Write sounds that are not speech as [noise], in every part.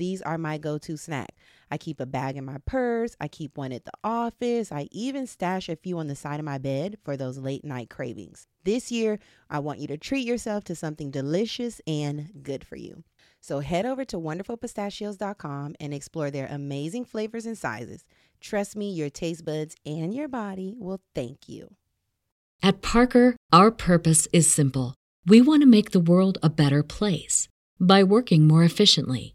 these are my go to snack. I keep a bag in my purse, I keep one at the office, I even stash a few on the side of my bed for those late night cravings. This year, I want you to treat yourself to something delicious and good for you. So head over to wonderfulpistachios.com and explore their amazing flavors and sizes. Trust me, your taste buds and your body will thank you. At Parker, our purpose is simple. We want to make the world a better place by working more efficiently,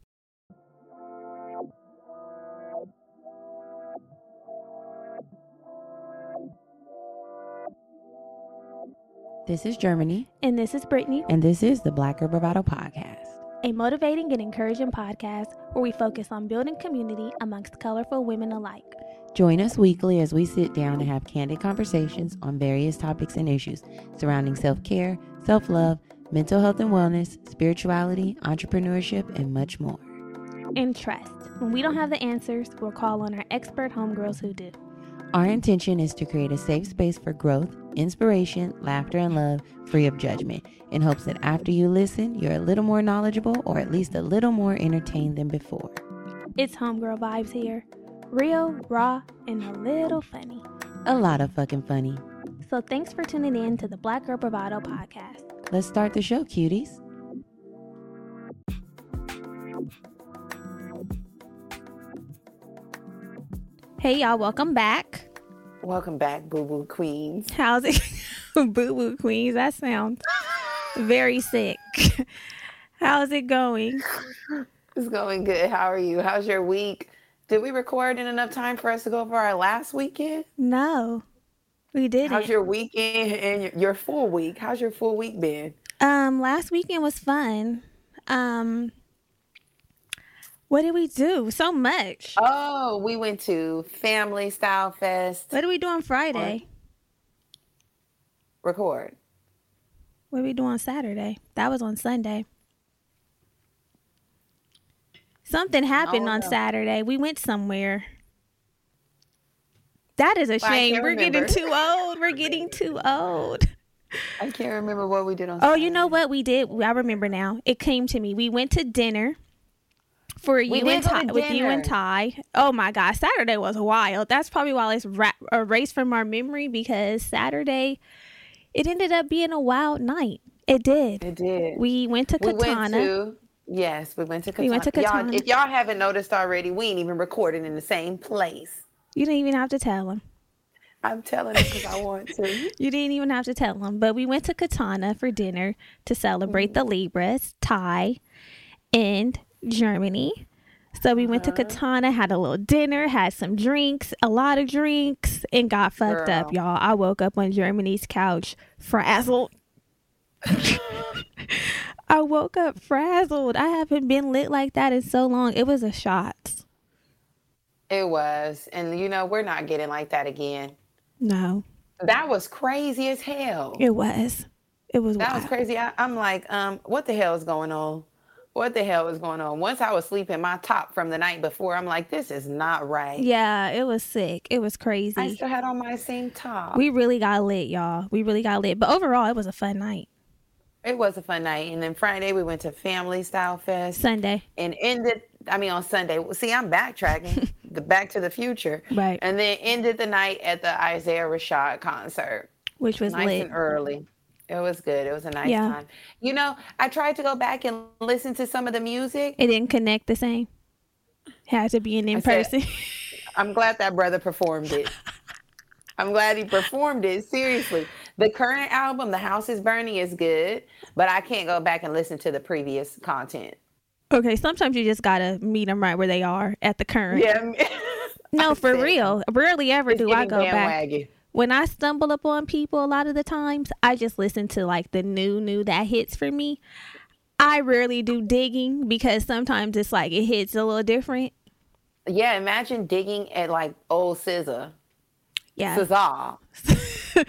This is Germani, And this is Brittany, and this is the Black Girl Bravado Podcast. a motivating and encouraging podcast where we focus on building community amongst colorful women alike. Join us weekly as we sit down and have candid conversations on various topics and issues surrounding self care, self love, mental health and wellness, spirituality, entrepreneurship, and much more. And trust, when we don't have the answers, we'll call on our expert homegirls who do. Our intention is to create a safe space for growth, inspiration, laughter, and love free of judgment in hopes that after you listen, you're a little more knowledgeable or at least a little more entertained than before. It's homegirl vibes here. Real, raw, and a little funny. A lot of fucking funny. So thanks for tuning in to the Black Girl Bravado podcast. Let's start the show, cuties. Hey y'all, welcome back. Welcome back, Boo Boo Queens. How's it? [laughs] Boo Boo Queens, that sounds very sick. [laughs] How's it going? It's going good. How are you? How's your week? Did we record in enough time for us to go over our last weekend? No, we didn't. How's your weekend and your, your full week? How's your full week been? Um, last weekend was fun. Um, what did we do? So much. Oh, we went to Family Style Fest. What did we do on Friday? Record. What did we do on Saturday? That was on Sunday. Something happened on no. Saturday. We went somewhere. That is a Well, shame. We're getting too old. We're getting [laughs] too old. I can't remember what we did on. Oh, you know what we did? I remember now. It came to me. We went to dinner for you and Ty with you and. Ty. Oh my gosh, Saturday was wild. That's probably why it's ra- erased from our memory because Saturday it ended up being a wild night. It did. It did. We went to We Katana. went to yes, we went to Katana. We went to Katana. Y'all, if y'all haven't noticed already, we ain't even recording in the same place. you didn't even have to tell them. I'm telling them because I want to. [laughs] You didn't even have to tell them, But we went to Katana for dinner to celebrate mm-hmm. the Libras, Ty, and Germani. So we went to Katana, had a little dinner, had some drinks, a lot of drinks, and got fucked up, y'all. I woke up on Germani's couch, frazzled. [laughs] I woke up frazzled. I haven't been lit like that in so long. It was a shot. It was, and you know we're not getting like that again. No, That was crazy as hell. it was. It was That wild. was crazy. I, I'm like, um, what the hell is going on? What the hell was going on. Once I was sleeping my top from the night before, I'm like, this is not right. Yeah, it was sick. It was crazy. I still had on my same top. We really got lit, y'all. We really got lit. But overall, it was a fun night. it was a fun night. And then Friday we went to Family Style Fest Sunday. and ended. I mean, on Sunday. See, I'm backtracking. [laughs] the Back to the Future. Right. And then ended the night at the Isaiah Rashad concert. Which was nice lit. and early. It was good. It was a nice Yeah. time. You know, I tried to go back and listen to some of the music. It didn't connect the same. Had to be an in person. [laughs] I'm glad that brother performed it. I'm glad he performed it. Seriously. The current album, The House is Burning, is good, but I can't go back and listen to the previous content. okay, sometimes you just gotta meet them right where they are at the current. Yeah. No, [laughs] for real. Rarely ever It's do I go back. When I stumble upon people, a lot of the times I just listen to like the new new that hits for me. I rarely do digging because sometimes it's like it hits a little different. Yeah, imagine digging at like old SZA. Yeah. SZA. [laughs]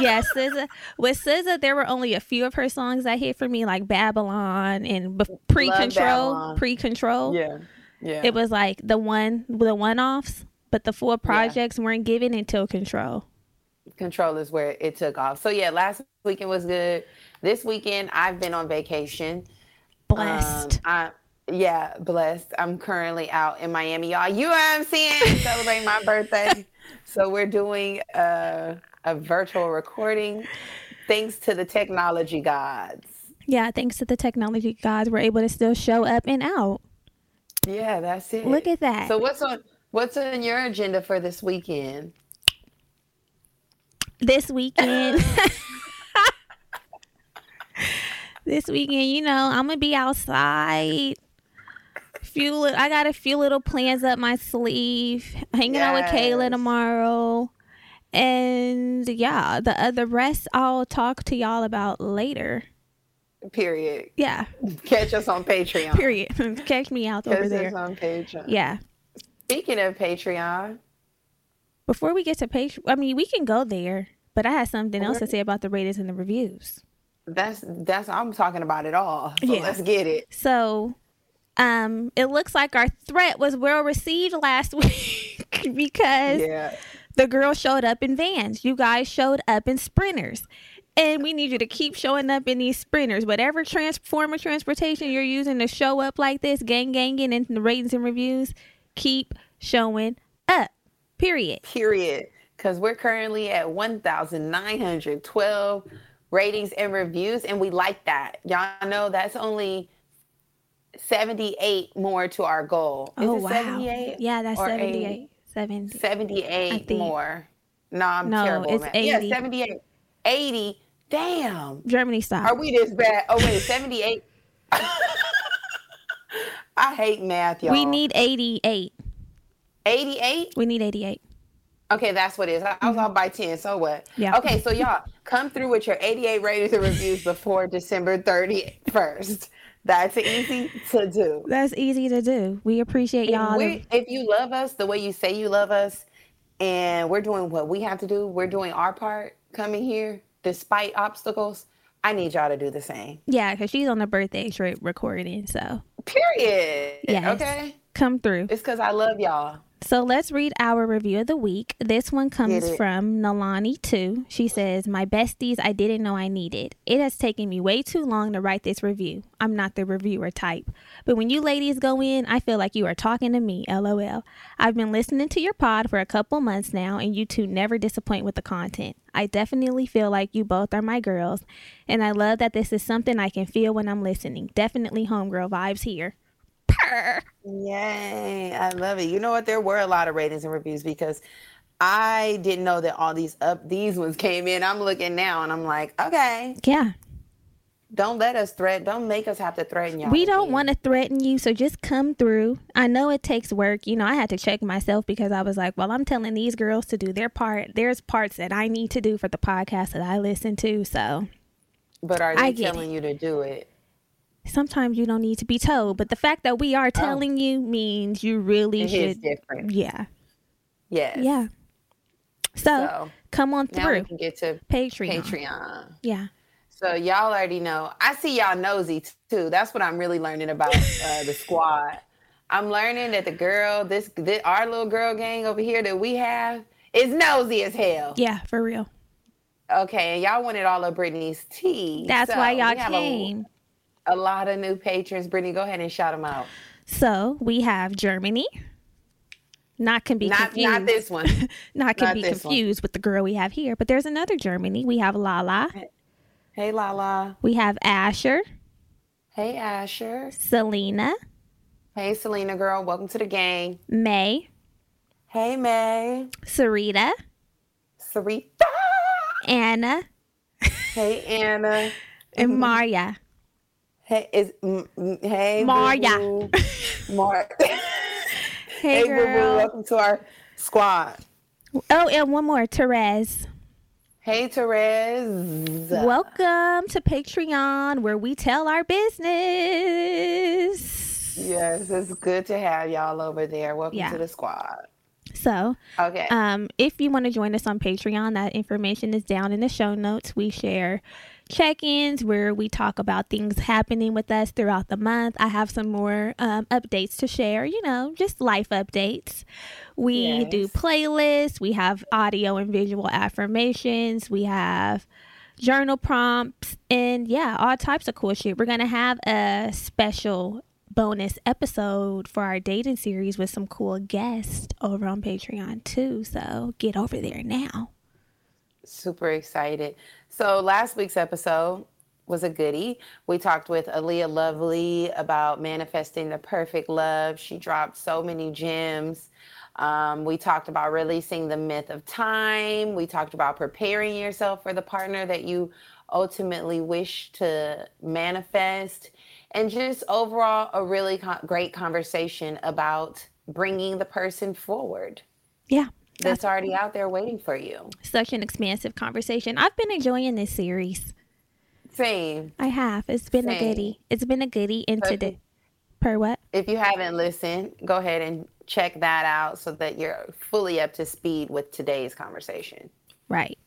yeah, SZA. With SZA, there were only a few of her songs that hit for me, like Babylon and Be- Pre Control. Pre Control. Yeah. Yeah. It was like the one, the one offs, but the four projects weren't given until Control. Control is where it took off. So yeah, last weekend was good. This weekend I've been on vacation. Blessed. Um, I, yeah, blessed. I'm currently out in Miami, y'all. You know what I'm saying? [laughs] Celebrating my birthday. So we're doing a, a virtual recording thanks to the technology gods. yeah, thanks to the technology gods, we're able to still show up and out. Yeah, that's it. Look at that. So what's on what's on your agenda for this weekend? this weekend. [laughs] this weekend, you know, I'm gonna be outside. Few, li- I got a few little plans up my sleeve. Hanging out with Kayla tomorrow, and yeah, the other rest I'll talk to y'all about later. Period. Yeah, Catch us on Patreon. period. [laughs] Catch me out over Catch us there. on Patreon. Yeah. Speaking of Patreon, Before we get to Patreon, I mean, we can go there, but I had something else to say about the ratings and the reviews. that's that's I'm talking about it all. So Yeah. let's get it. So, um, it looks like our threat was well received last [laughs] week because Yeah. the girls showed up in vans. You guys showed up in sprinters. And we need you to keep showing up in these sprinters. Whatever trans- form of transportation you're using to show up like this, gang ganging in the ratings and reviews, keep showing up. Period. Period. Because we're currently at 1,912 ratings and reviews, and we like that. Y'all know that's only 78 more to our goal. Is oh, it wow. 78? Yeah, that's 78. 80? 70. 78 more. No, I'm No, terrible. it's man. 80. Yeah, 78. 80. Damn. Germani style. Are we this bad? Oh, wait, 78. [laughs] I hate math, y'all. we need 88. 88? We need 88. Okay, that's what it is. I, I was off by 10, so what? Yeah. Okay, so y'all come through with your 88 ratings and reviews before December 31st. That's easy to do. That's easy to do. We appreciate y'all. if you love us the way you say you love us, and we're doing what we have to do, we're doing our part coming here despite obstacles. I need y'all to do the same. Yeah, because she's on the birthday trip recording. So Period. Yes. Okay. come through. It's because I love y'all. So let's read our review of the week. This one comes from Nalani2. She says, My besties I didn't know I needed. It has taken me way too long to write this review. I'm not the reviewer type. But when you ladies go in, I feel like you are talking to me. LOL. I've been listening to your pod for a couple months now, and you two never disappoint with the content. I definitely feel like you both are my girls, and I love that this is something I can feel when I'm listening. Definitely homegirl vibes here. Yay. I love it. You know what? There were a lot of ratings and reviews because I didn't know that all these up these ones [laughs] came in. I'm looking now and I'm like, okay, Yeah. don't let us threat don't make us have to threaten y'all. We don't want to threaten you, so just come through. I know it takes work. You know, I had to check myself because I was like, well, I'm telling these girls to do their part. There's parts that I need to do for the podcast that I listen to. So But are they telling you to do it? Sometimes you don't need to be told. But the fact that we are telling you means you really It is should. different. Yeah. Yes. Yeah. So, So come on now we can get to Patreon. Patreon. Yeah. So y'all already know. I see y'all nosy too. That's what I'm really learning about uh, [laughs] the squad. I'm learning that the girl, this, this our little girl gang over here that we have, is nosy as hell. Yeah, for real. Okay, and y'all wanted all of Brittany's tea. That's so why y'all came. A, a lot of new patrons. Brittany, go ahead and shout them out. So we have Germany. Not can be Not confused. not this one. [laughs] Not can not be this one. confused with the girl we have here. But there's another Germany. We have Lala. hey Lala. We have Asher, Hey Asher. Selena, Hey Selena girl. Welcome to the gang. May, Hey May. Sarita, Sarita. Anna, Hey Anna. [laughs] and mm-hmm. Maria. Hey is mm, mm, hey Maria. Mar. [laughs] Hey, hey girl. Welcome to our squad. Oh, and one more, Therese. Hey Therese. Welcome to Patreon, where we tell our business. Yes, it's good to have y'all over there. Welcome Yeah. to the squad. So, Okay. Um, if you want to join us on Patreon, that information is down in the show notes. We share check ins where we talk about things happening with us throughout the month. I have some more um, updates to share, you know, just life updates. We do playlists, we have audio and visual affirmations, we have journal prompts, and yeah, all types of cool shit. We're going to have a special bonus episode for our dating series with some cool guests over on Patreon too. So get over there now. Super excited. So last week's episode was a goodie. We talked with Alea Lovely about manifesting the perfect love. She dropped so many gems. Um, we talked about releasing the myth of time. We talked about preparing yourself for the partner that you ultimately wish to manifest. And just overall, a really co- great conversation about bringing the person forward Yeah. That's already out there waiting for you. Such an expansive conversation. I've been enjoying this series. Same. I have. It's been a Same. goodie. It's been a goodie into So if the per what? If you haven't listened, go ahead and check that out so that you're fully up to speed with today's conversation. Right.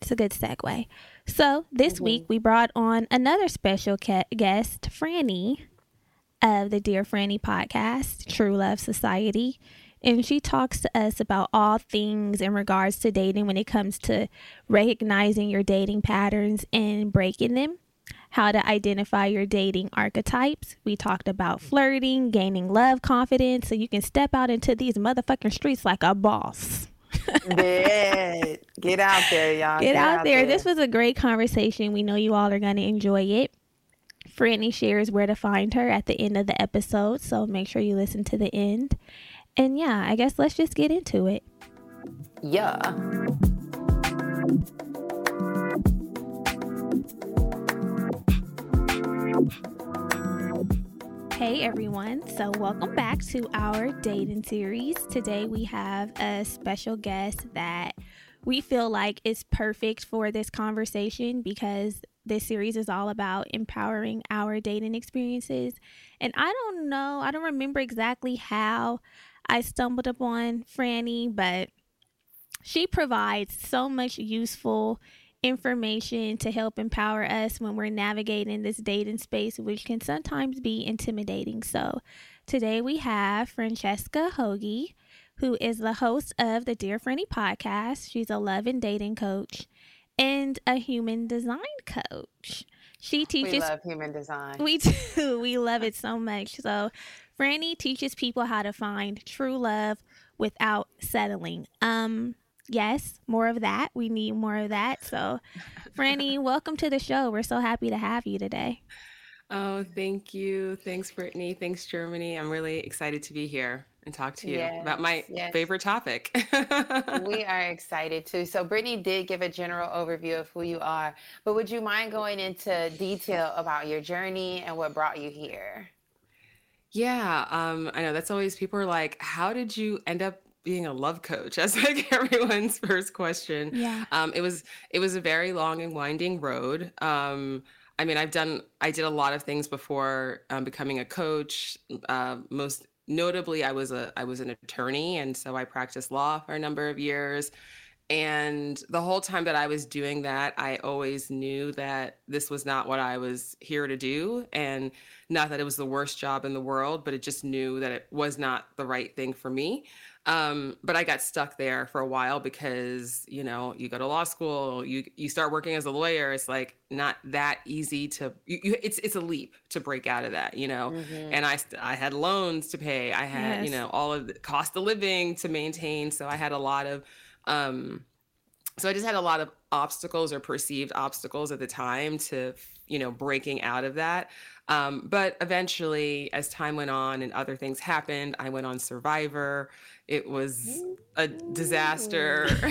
It's a good segue. So this mm-hmm. week we brought on another special ca- guest, Franny of the Dear Franny podcast, True Love Society. And she talks to us about all things in regards to dating when it comes to recognizing your dating patterns and breaking them, how to identify your dating archetypes. We talked about flirting, gaining love confidence, so you can step out into these motherfucking streets like a boss. [laughs] Yeah. Get out there, y'all. Get out there. This was a great conversation. We know you all are going to enjoy it. Franny shares where to find her at the end of the episode, so make sure you listen to the end. And yeah, I guess let's just get into it. Yeah. Hey everyone, so welcome back to our dating series. Today we have a special guest that we feel like is perfect for this conversation because this series is all about empowering our dating experiences. And I don't know, I don't remember exactly how I stumbled upon Franny, but she provides so much useful information to help empower us when we're navigating this dating space, which can sometimes be intimidating. So, today we have Francesca Hogi, who is the host of the Dear Franny podcast. She's a love and dating coach and a human design coach. She teaches We love human design. we do. [laughs] We love it so much. So, Franny teaches people how to find true love without settling. Um, yes, more of that. We need more of that. So, Franny, [laughs] welcome to the show. We're so happy to have you today. Oh, thank you. Thanks, Brittany. Thanks, Germani. I'm really excited to be here and talk to you about my Yes, yes. favorite topic. we [laughs] are excited too. So Brittany did give a general overview of who you are, but would you mind going into detail about your journey and what brought you here? Yeah, um, I know that's always people are like, how did you end up being a love coach? [laughs] That's like everyone's first question. Yeah. Um, it was it was a very long and winding road. Um, I mean, I've done I did a lot of things before um, becoming a coach. Uh, most notably, I was a I was an attorney, and so I practiced law for a number of years. And the whole time that I was doing that, I always knew that this was not what I was here to do. And not that it was the worst job in the world, but it just knew that it was not the right thing for me. Um, but I got stuck there for a while because, you know, you go to law school, you you start working as a lawyer, it's like not that easy to you, you it's it's a leap to break out of that, you know. Mm-hmm. And I I had loans to pay, I had, yes. you know, all of the cost of living to maintain, so I had a lot of um, so I just had a lot of obstacles or perceived obstacles at the time to, you know, breaking out of that. Um, but eventually, as time went on and other things happened, I went on Survivor. It was a disaster. [laughs]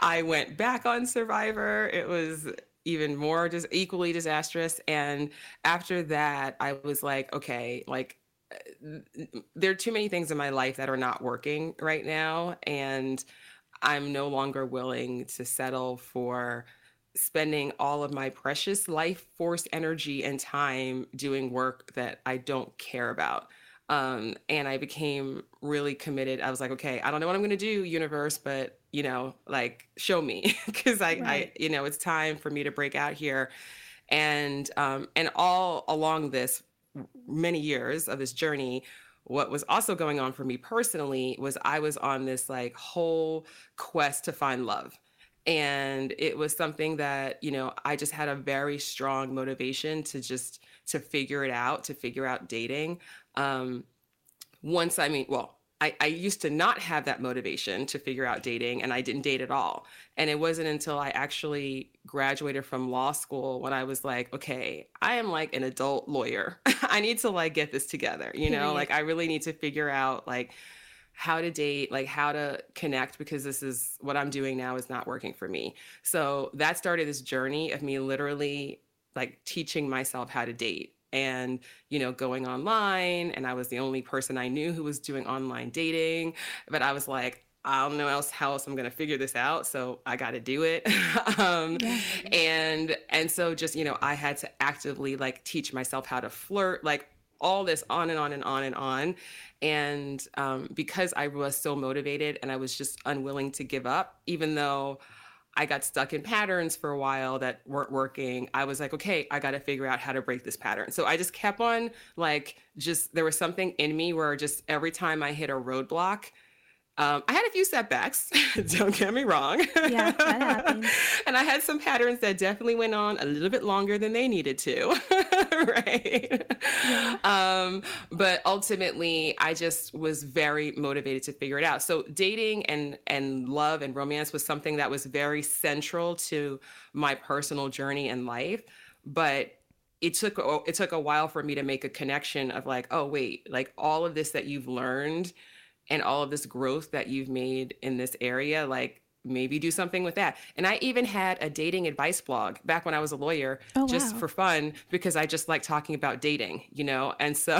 I went back on Survivor. It was even more just equally disastrous. And after that, I was like, okay, like there are too many things in my life that are not working right now and i'm no longer willing to settle for spending all of my precious life force energy and time doing work that i don't care about. Um, and i became really committed. I was like okay i don't know what i'm going to do universe but you know like show me. [laughs] Because I, right. I you know it's time for me to break out here. And um, and all along this many years of this journey what was also going on for me personally was I was on this like whole quest to find love. And it was something that, you know, I just had a very strong motivation to just to figure it out, to figure out dating. Um once I mean, well, I, I used to not have that motivation to figure out dating and I didn't date at all. And it wasn't until I actually graduated from law school when I was like, okay, I am like an adult lawyer. [laughs] I need to like get this together, you know, like I really need to figure out like how to date, like how to connect because this is what I'm doing now is not working for me. So that started this journey of me literally like teaching myself how to date and you know going online and i was the only person i knew who was doing online dating but i was like I don't know else how else I'm gonna figure this out, so I got to do it. [laughs] um, yeah. And and so just you know, I had to actively like teach myself how to flirt, like all this on and on and on and on. And um, because I was so motivated and I was just unwilling to give up, even though I got stuck in patterns for a while that weren't working. I was like, okay, I got to figure out how to break this pattern. So I just kept on like, just there was something in me where just every time I hit a roadblock, um, I had a few setbacks, [laughs] don't get me wrong. Yeah, that happens. [laughs] and I had some patterns that definitely went on a little bit longer than they needed to, [laughs] right? Yeah. Um, but ultimately, I just was very motivated to figure it out. So dating and and love and romance was something that was very central to my personal journey in life. But it took it took a while for me to make a connection of like, oh wait, like all of this that you've learned and all of this growth that you've made in this area like maybe do something with that. And i even had a dating advice blog back when i was a lawyer oh, just wow. for fun because i just like talking about dating you know? [laughs] And so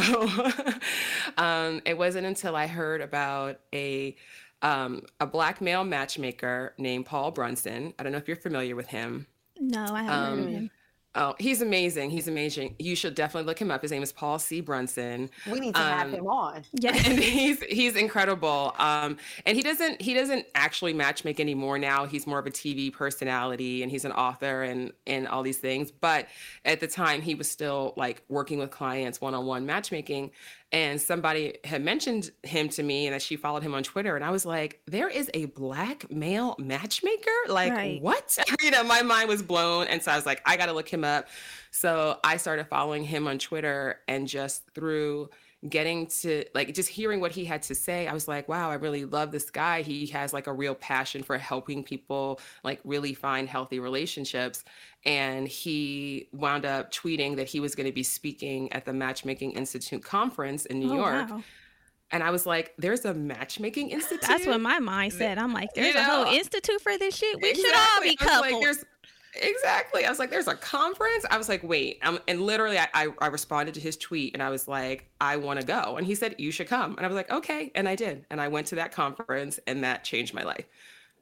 um, it wasn't until i heard about a um, a black male matchmaker named paul brunson. I don't know if you're familiar with him. No i haven't um, heard of um, him Oh, he's amazing. He's amazing. You should definitely look him up. His name is Paul C. Brunson. We need to um, have him on. Yeah. [laughs] And he's he's incredible. Um, and he doesn't he doesn't actually matchmake anymore now. He's more of a TV personality and he's an author and and all these things. But at the time he was still like working with clients one-on-one matchmaking and somebody had mentioned him to me and that she followed him on Twitter. And I was like, there is a black male matchmaker? Like, right. what? [laughs] you know, my mind was blown. And so I was like, I got to look him up. So I started following him on Twitter and just through getting to like just hearing what he had to say i was like wow i really love this guy he has like a real passion for helping people like really find healthy relationships and he wound up tweeting that he was going to be speaking at the matchmaking institute conference in new oh, york wow. And I was like, there's a matchmaking institute. That's what my mind said. I'm like, there's you know, a whole institute for this shit. We exactly. should all be couples. Like, Exactly. I was like, there's a conference. I was like, wait. Um, and literally, I, I, I responded to his tweet and I was like, I want to go. And he said, you should come. And I was like, okay. And I did. And I went to that conference and that changed my life.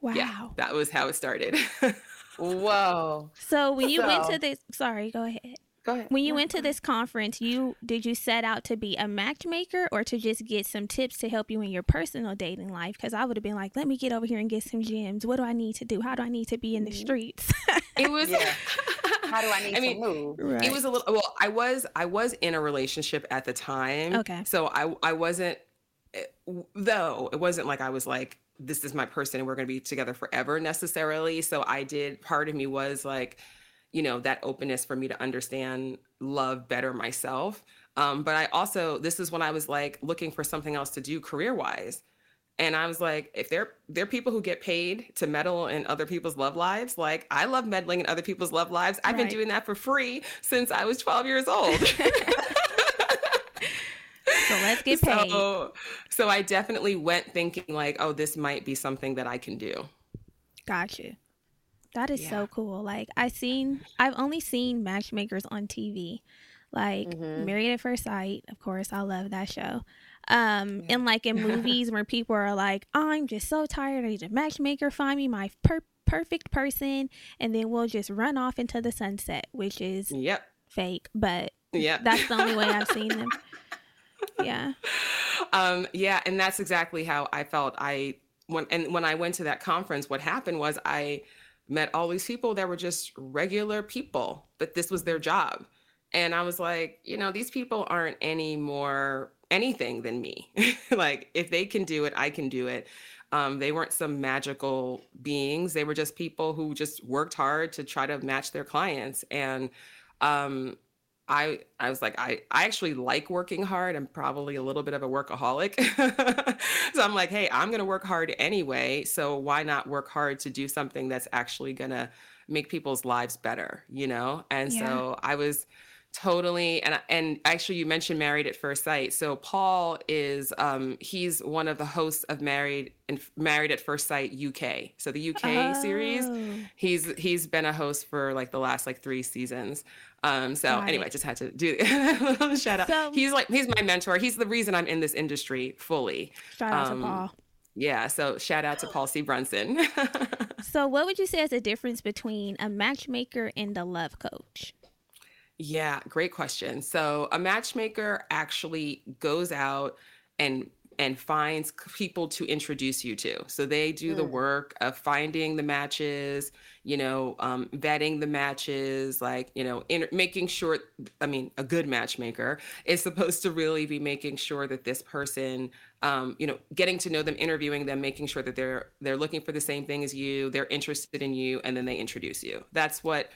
Wow. Yeah, that was how it started. [laughs] Whoa. So when you so, went to this, sorry, go ahead. Go ahead. When you went to this conference, you did you set out to be a matchmaker or to just get some tips to help you in your personal dating life? Because I would have been like, let me get over here and get some gems. What do I need to do? How do I need to be in the streets? It was. Yeah. [laughs] How do I need I mean, to move? right. It was a little. Well, I was. I was in a relationship at the time. Okay. So I. I wasn't. eh, Though it wasn't like I was like this is my person and we're going to be together forever necessarily. So I did. Part of me was like, you know, that openness for me to understand love better myself. Um, but I also this is when I was like looking for something else to do career wise. And I was like, if there there are people who get paid to meddle in other people's love lives, like I love meddling in other people's love lives. I've been doing that for free since I was 12 years old. [laughs] so let's get paid. so, so I definitely went thinking like, oh, this might be something that I can do. Got you. That is Yeah. so cool. Like I seen, I've only seen matchmakers on TV, like Mhm. Married at First Sight. Of course, I love that show. Um, and like in [laughs] movies where people are like, I'm just so tired. I need a matchmaker. Find me my per- perfect person, and then we'll just run off into the sunset, which is Yep. fake, but Yep. [laughs] that's the only way I've seen them. Yeah. um yeah and that's exactly how i felt i when and when i went to that conference what happened was i met all these people that were just regular people but this was their job. And i was like you know these people aren't any more anything than me. [laughs] Like if they can do it i can do it. Um, they weren't some magical beings. They were just people who just worked hard to try to match their clients. And um, I I was like I I actually like working hard. I'm probably a little bit of a workaholic. [laughs] so I'm like, hey, I'm going to work hard anyway, so why not work hard to do something that's actually going to make people's lives better, you know? And Yeah. so I was totally and and actually you mentioned married at first sight so paul is um he's one of the hosts of married and married at first sight uk so the uk series Oh. he's he's been a host for like the last like three seasons um so Got anyway it. i just had to do [laughs] a little shout out So- he's like he's my mentor he's the reason i'm in this industry fully Shout out Um, to Paul. yeah so shout out to paul c brunson [laughs] So, what would you say is the difference between a matchmaker and a love coach? Yeah, great question. So a matchmaker actually goes out and and finds people to introduce you to. So they do the Mm. work of finding the matches, you know, um, vetting the matches, like you know, in, making sure. I mean, a good matchmaker is supposed to really be making sure that this person, um, you know, getting to know them, interviewing them, making sure that they're they're looking for the same thing as you, they're interested in you, and then they introduce you. That's what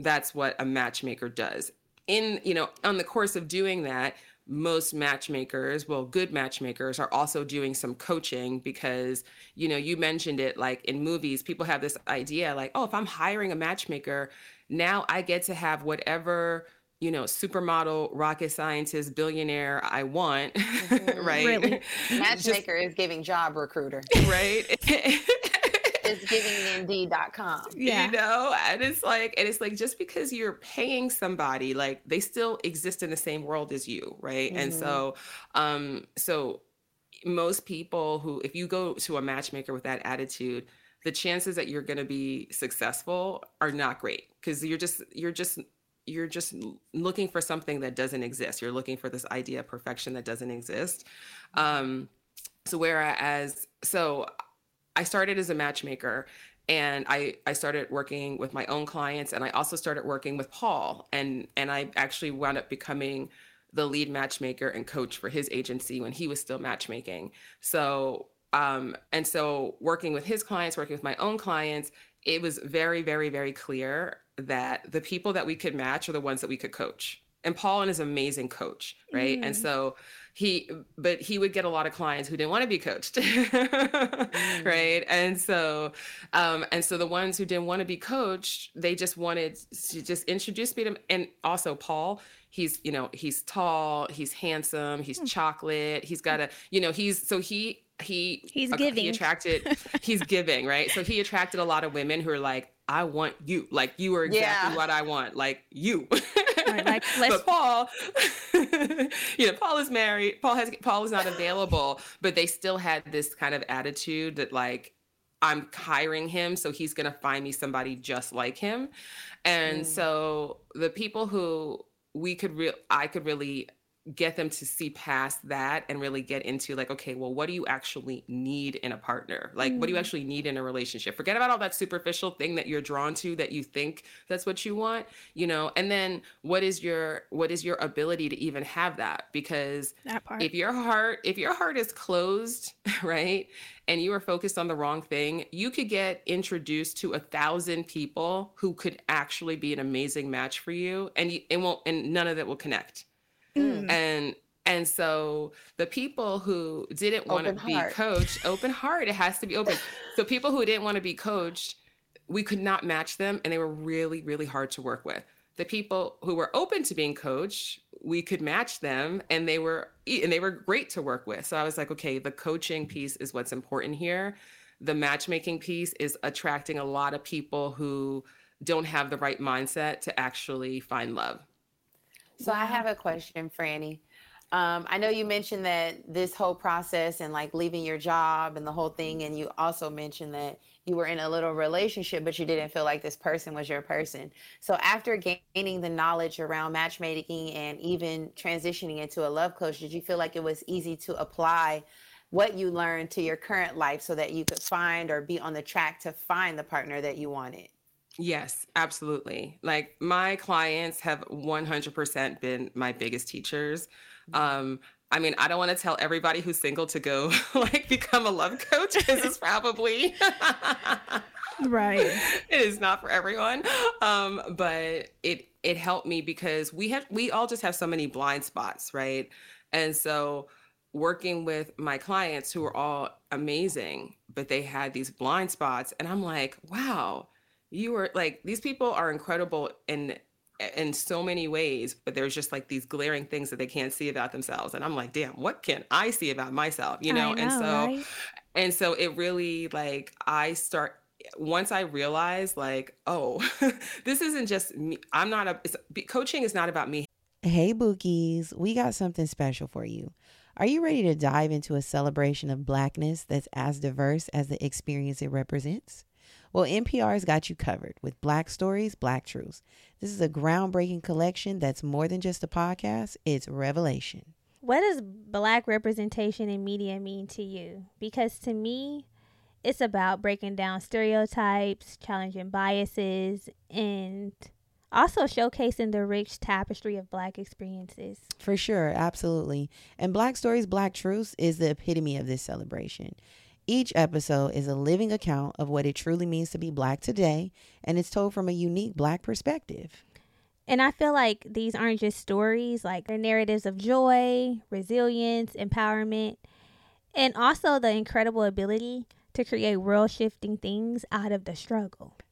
that's what a matchmaker does in you know on the course of doing that most matchmakers well good matchmakers are also doing some coaching because you know you mentioned it like in movies people have this idea like oh if i'm hiring a matchmaker now i get to have whatever you know supermodel rocket scientist billionaire i want [laughs] Mhm. right Really? [laughs] Matchmaker is giving job recruiter. right [laughs] It's giving Indeed.com. Yeah. you know and it's like and it's like just because you're paying somebody like they still exist in the same world as you right and Mhm. so um so most people who if you go to a matchmaker with that attitude the chances that you're going to be successful are not great because you're just you're just you're just looking for something that doesn't exist you're looking for this idea of perfection that doesn't exist um so whereas so I started as a matchmaker and I, I started working with my own clients and I also started working with Paul and and I actually wound up becoming the lead matchmaker and coach for his agency when he was still matchmaking. So um and so working with his clients, working with my own clients, it was very very very clear that the people that we could match are the ones that we could coach. And Paul is an amazing coach, right? And Mhm. so he but he would get a lot of clients who didn't want to be coached [laughs] right and so um and so the ones who didn't want to be coached they just wanted to just introduce me to him. and also paul he's you know he's tall he's handsome he's chocolate he's got a you know he's so he he He's uh, giving. he attracted [laughs] he's giving right so he attracted a lot of women who are like i want you like you are exactly Yeah. what i want like you [laughs] [laughs] Like, let's- but paul [laughs] you know paul is married paul has paul is not available but they still had this kind of attitude that like I'm hiring him, so he's going to find me somebody just like him. And mm. so the people who we could real I could really get them to see past that and really get into like okay well what do you actually need in a partner? Like mm. what do you mm. actually need in a relationship? Forget about all that superficial thing that you're drawn to that you think that's what you want you know? And then what is your what is your ability to even have that? Because that if your heart if your heart is closed [laughs] right and you are focused on the wrong thing you could get introduced to a thousand people who could actually be an amazing match for you and you, it won't and none of it will connect Mm. And and so the people who didn't want to be coached, open heart, it has to be open. So people who didn't want to be coached, we could not match them and they were really, really hard to work with. The people who were open to being coached, we could match them and they were and they were great to work with. So I was like, okay, the coaching piece is what's important here. The matchmaking piece is attracting a lot of people who don't have the right mindset to actually find love. So I have a question, Franny. Um, I know you mentioned that this whole process and like leaving your job and the whole thing, and you also mentioned that you were in a little relationship, but you didn't feel like this person was your person. So after gaining the knowledge around matchmaking and even transitioning into a love coach, did you feel like it was easy to apply what you learned to your current life so that you could find or be on the track to find the partner that you wanted? Yes, absolutely. Like my clients have 100% been my biggest teachers. Um, I mean, I don't want to tell everybody who's single to go [laughs] like become a love coach because it's [laughs] probably right. [laughs] It is not for everyone. Um, but it it helped me because we have we all just have so many blind spots, right? And so working with my clients who are all amazing, but they had these blind spots and I'm like, wow, you are like these people are incredible in in so many ways but there's just like these glaring things that they can't see about themselves. And i'm like damn what can i see about myself? You know, know and so right? and so it really like i start once i realize like oh [laughs] this isn't just me i'm not a coaching is not about me. Hey bookies we got something special for you. Are you ready to dive into a celebration of blackness that's as diverse as the experience it represents well, NPR's got you covered with Black Stories, Black Truths. This is a groundbreaking collection that's more than just a podcast, it's revelation. What does black representation in media mean to you? Because to me, it's about breaking down stereotypes, challenging biases, and also showcasing the rich tapestry of black experiences. For sure, absolutely. And Black Stories, Black Truths is the epitome of this celebration. Each episode is a living account of what it truly means to be Black today, and it's told from a unique Black perspective. And I feel like these aren't just stories, like they're narratives of joy, resilience, empowerment, and also the incredible ability to create world shifting things out of the struggle.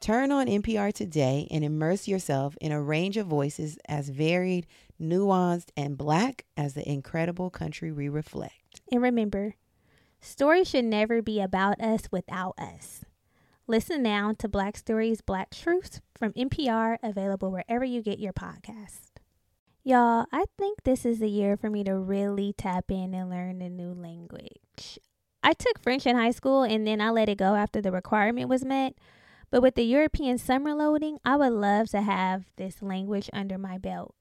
Turn on NPR today and immerse yourself in a range of voices as varied, nuanced, and black as the incredible country we reflect. And remember, stories should never be about us without us. Listen now to Black Stories, Black Truths from NPR, available wherever you get your podcast. Y'all, I think this is the year for me to really tap in and learn a new language. I took French in high school and then I let it go after the requirement was met. But with the European summer loading, I would love to have this language under my belt.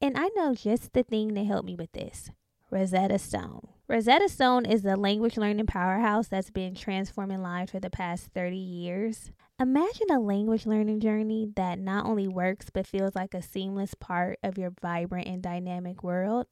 And I know just the thing to help me with this Rosetta Stone. Rosetta Stone is the language learning powerhouse that's been transforming lives for the past 30 years. Imagine a language learning journey that not only works but feels like a seamless part of your vibrant and dynamic world.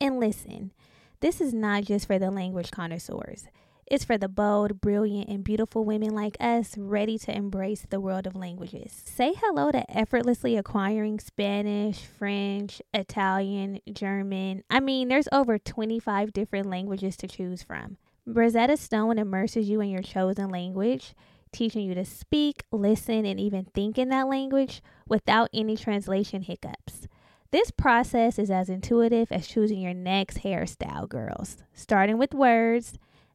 And listen, this is not just for the language connoisseurs. It's for the bold, brilliant, and beautiful women like us ready to embrace the world of languages. Say hello to effortlessly acquiring Spanish, French, Italian, German. I mean, there's over 25 different languages to choose from. Rosetta Stone immerses you in your chosen language, teaching you to speak, listen, and even think in that language without any translation hiccups. This process is as intuitive as choosing your next hairstyle, girls. Starting with words,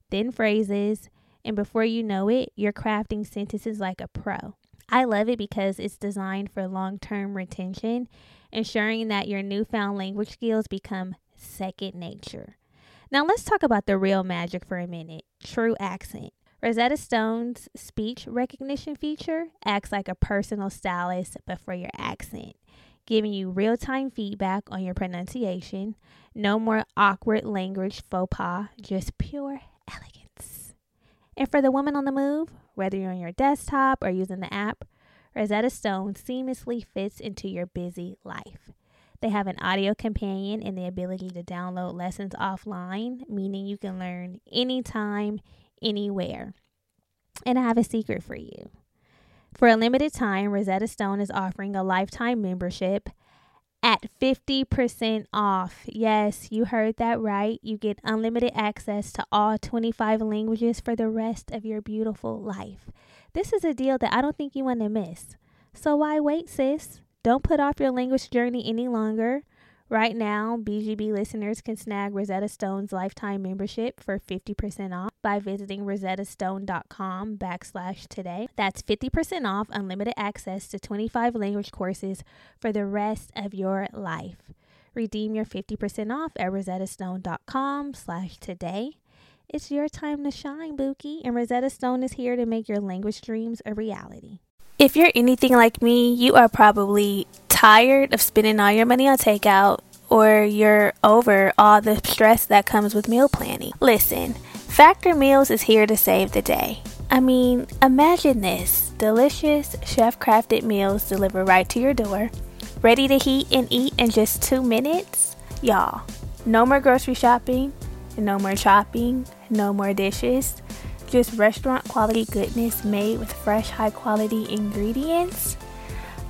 then phrases, and before you know it, you're crafting sentences like a pro. I love it because it's designed for long term retention, ensuring that your newfound language skills become second nature. Now, let's talk about the real magic for a minute true accent. Rosetta Stone's speech recognition feature acts like a personal stylist, but for your accent, giving you real time feedback on your pronunciation. No more awkward language faux pas, just pure elegance. And for the woman on the move, whether you're on your desktop or using the app, Rosetta Stone seamlessly fits into your busy life. They have an audio companion and the ability to download lessons offline, meaning you can learn anytime, anywhere. And I have a secret for you. For a limited time, Rosetta Stone is offering a lifetime membership at 50% off. Yes, you heard that right. You get unlimited access to all 25 languages for the rest of your beautiful life. This is a deal that I don't think you want to miss. So why wait, sis? Don't put off your language journey any longer. Right now, BGB listeners can snag Rosetta Stone's lifetime membership for 50% off by visiting rosettastone.com backslash today. That's 50% off unlimited access to 25 language courses for the rest of your life. Redeem your 50% off at rosettastone.com slash today. It's your time to shine, Buki, and Rosetta Stone is here to make your language dreams a reality. If you're anything like me, you are probably tired of spending all your money on takeout or you're over all the stress that comes with meal planning. Listen, Factor Meals is here to save the day. I mean, imagine this delicious, chef crafted meals delivered right to your door, ready to heat and eat in just two minutes. Y'all, no more grocery shopping, no more shopping, no more dishes just restaurant quality goodness made with fresh, high quality ingredients.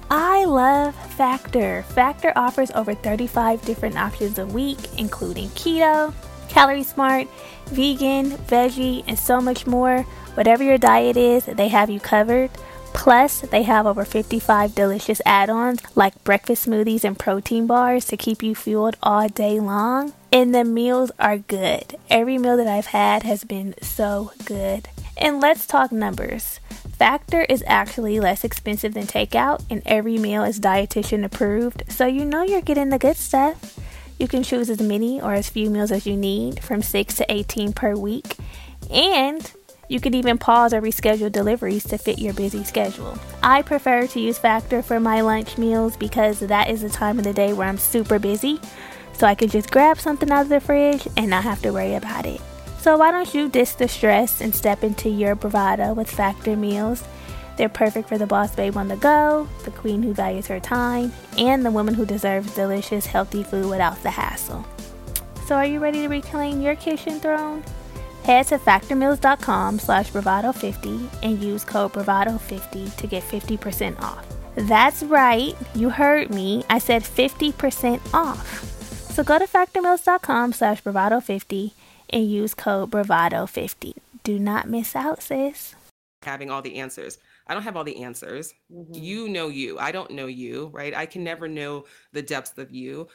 I love Factor. Factor offers over 35 different options a week, including keto, calorie smart, vegan, veggie, and so much more. Whatever your diet is, they have you covered. Plus, they have over 55 delicious add ons like breakfast smoothies and protein bars to keep you fueled all day long. And the meals are good. Every meal that I've had has been so good. And let's talk numbers. Factor is actually less expensive than takeout, and every meal is dietitian approved, so you know you're getting the good stuff. You can choose as many or as few meals as you need, from 6 to 18 per week. And you can even pause or reschedule deliveries to fit your busy schedule. I prefer to use Factor for my lunch meals because that is the time of the day where I'm super busy, so I can just grab something out of the fridge and not have to worry about it. So why don't you ditch the stress and step into your bravado with Factor meals? They're perfect for the boss babe on the go, the queen who values her time, and the woman who deserves delicious, healthy food without the hassle. So are you ready to reclaim your kitchen throne? Head to factormeals.com slash bravado50 and use code bravado50 to get 50% off. That's right, you heard me. I said 50% off. So go to factormeals.com slash bravado50 and use code bravado50. Do not miss out, sis. Having all the answers. I don't have all the answers. Mm-hmm. You know you. I don't know you, right? I can never know the depths of you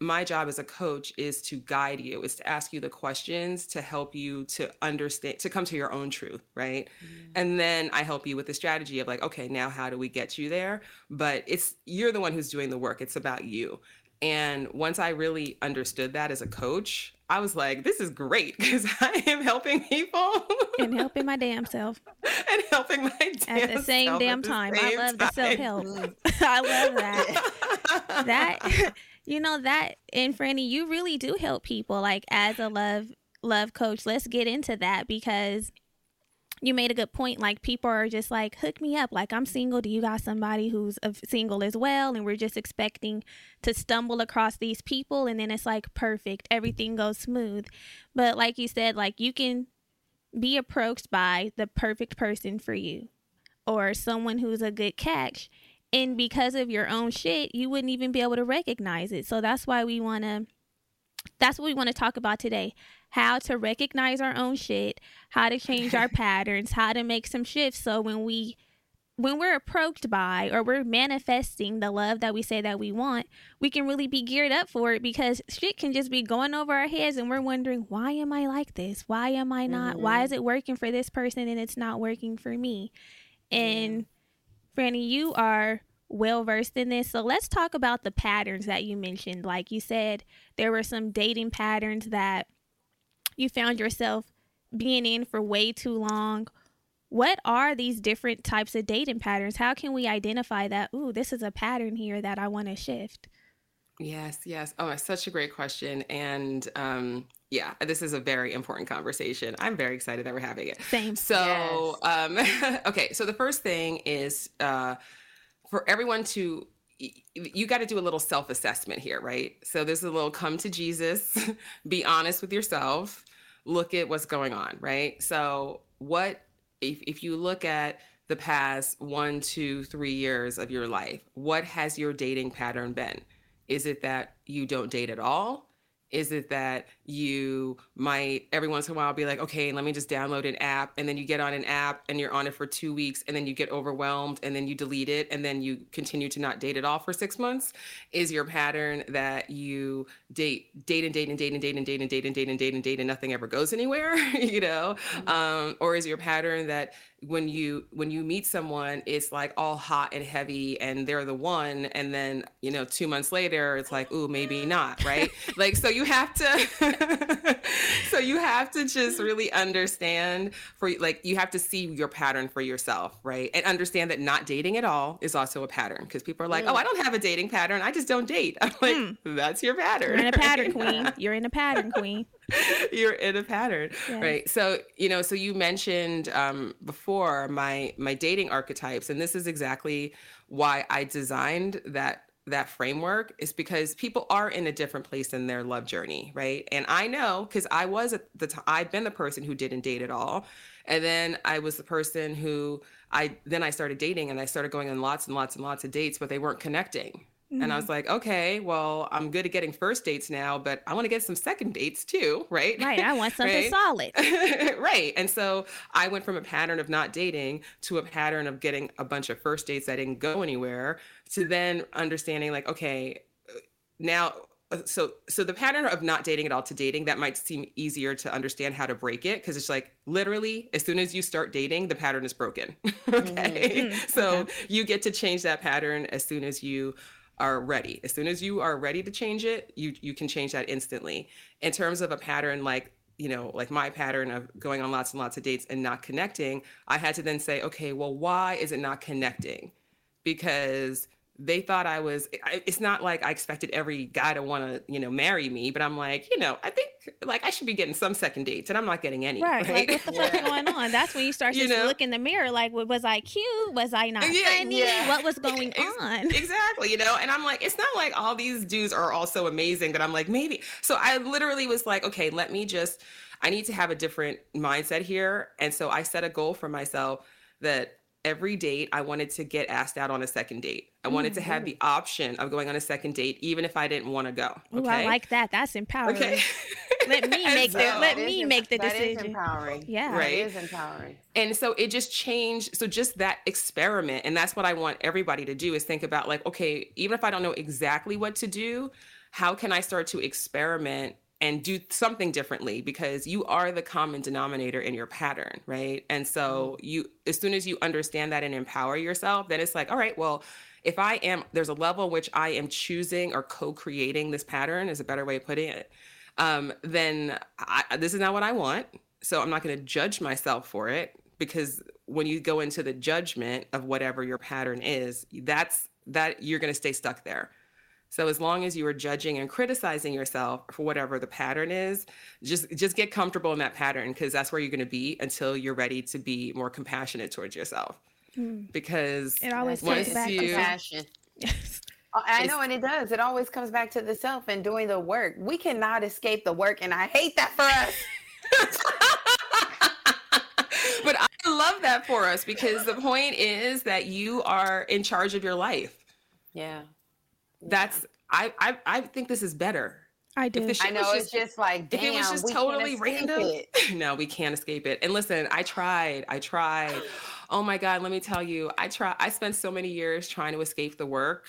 my job as a coach is to guide you is to ask you the questions to help you to understand to come to your own truth right mm-hmm. and then i help you with the strategy of like okay now how do we get you there but it's you're the one who's doing the work it's about you and once i really understood that as a coach I was like, this is great [laughs] because I am helping people and helping my damn [laughs] self and helping my damn at the same damn the time. I same love the self help. [laughs] I love that. that you know that and Franny, you really do help people like as a love love coach. Let's get into that because you made a good point. Like people are just like, hook me up. Like I'm single. Do you got somebody who's single as well? And we're just expecting to stumble across these people, and then it's like perfect. Everything goes smooth. But like you said, like you can be approached by the perfect person for you, or someone who's a good catch, and because of your own shit, you wouldn't even be able to recognize it. So that's why we want to. That's what we want to talk about today how to recognize our own shit, how to change our [laughs] patterns, how to make some shifts so when we when we're approached by or we're manifesting the love that we say that we want, we can really be geared up for it because shit can just be going over our heads and we're wondering, why am I like this? Why am I not? Mm-hmm. Why is it working for this person and it's not working for me? And yeah. Franny, you are well versed in this. So let's talk about the patterns that you mentioned. Like you said, there were some dating patterns that you found yourself being in for way too long. What are these different types of dating patterns? How can we identify that, ooh, this is a pattern here that I want to shift? Yes, yes. Oh, it's such a great question. And um, yeah, this is a very important conversation. I'm very excited that we're having it. Same. So, yes. um, [laughs] okay. So the first thing is uh, for everyone to you got to do a little self assessment here, right? So there's a little come to Jesus, [laughs] be honest with yourself, look at what's going on, right? So, what if, if you look at the past one, two, three years of your life, what has your dating pattern been? Is it that you don't date at all? Is it that you might every once in a while be like, okay, let me just download an app, and then you get on an app and you're on it for two weeks, and then you get overwhelmed, and then you delete it, and then you continue to not date at all for six months? Is your pattern that you date, date and date and date and date and date and date and date and date and date and nothing ever goes anywhere? [laughs] you know, mm-hmm. um, or is your pattern that when you when you meet someone it's like all hot and heavy and they're the one and then you know two months later it's like ooh maybe not right [laughs] like so you have to [laughs] [laughs] so you have to just really understand for like you have to see your pattern for yourself right? And understand that not dating at all is also a pattern because people are like mm. oh i don't have a dating pattern. I just don't date. [laughs] I'm like mm. that's your pattern. You're in a pattern [laughs] queen. You're in a pattern queen. You're in a pattern yes. right? So you know so you mentioned um, before my my dating archetypes and this is exactly why i designed that that framework is because people are in a different place in their love journey right? And i know because i was at the time i've been the person who didn't date at all. And then i was the person who i then i started dating and i started going on lots and lots and lots of dates but they weren't connecting Mm-hmm. And I mm-hmm. was like, okay, well, I'm good at getting first dates now, but I want to get some second dates too, right? Right. I want [laughs] something solid. [laughs] right. And so I went from a pattern of not dating to a pattern of getting a bunch of first dates that didn't go anywhere to then understanding, like, okay, now uh, so so the pattern of not dating at all to dating that might seem easier to understand how to break it because it's like literally as soon as you start dating the pattern is broken [laughs] okay mm-hmm. so okay. you get to change that pattern as soon as you are ready. As soon as you are ready to change it, you you can change that instantly. In terms of a pattern like you know, like my pattern of going on lots and lots of dates and not connecting, I had to then say, okay, well, why is it not connecting? Because they thought I was, it's not like I expected every guy to want to, you know, marry me, but I'm like, you know, I think like I should be getting some second dates and I'm not getting any. Right. right? Like, what the fuck going on? That's when you start [laughs] to look in the mirror like, was I cute? Was I not yeah, funny? Yeah. What was [laughs] going on? Exactly. You know, and I'm like, it's not like all these dudes are also amazing that I'm like, maybe. So I literally was like, okay, let me just, I need to have a different mindset here. And so I set a goal for myself that every date I wanted to get asked out on a second date. I wanted mm-hmm. to have the mm-hmm. option of going on a second date, even if I didn't want to go. Okay? Ooh, I like that. That's empowering. Okay. let me [laughs] make so, the let me is, make the that decision. That is empowering. Yeah. Right. It is empowering. And so it just changed. So just that experiment, and that's what I want everybody to do is think about like, okay, even if I don't know exactly what to do, how can I start to experiment and do something differently because you are the common denominator in your pattern, right? And so mm-hmm. you as soon as you understand that and empower yourself, then it's like, all right, well, if I am there's a level in which I am choosing or co-creating this pattern is a better way of putting it. um, then I, this is not what I want. So I'm not going to judge myself for it because when you go into the judgment of whatever your pattern is, that's that you're going to stay stuck there. So as long as you are judging and criticizing yourself for whatever the pattern is, just just get comfortable in that pattern because that's where you're going to be until you're ready to be more compassionate towards yourself. Mm. Because It always once comes back you- to compassion. Yes. [laughs] Oh, I know, and it does. It always comes back to the self and doing the work. We cannot escape the work, and I hate that for us. [laughs] but I love that for us because the point is that you are in charge of your life. Yeah, That's I I, I think this is better. I do. I know. was It's just- just like, damn, if it was just we can't totally escape random, it. [laughs] no, we can't escape it. And listen, I tried. I tried. Oh my God, let me tell you, I try. I spent so many years trying to escape the work.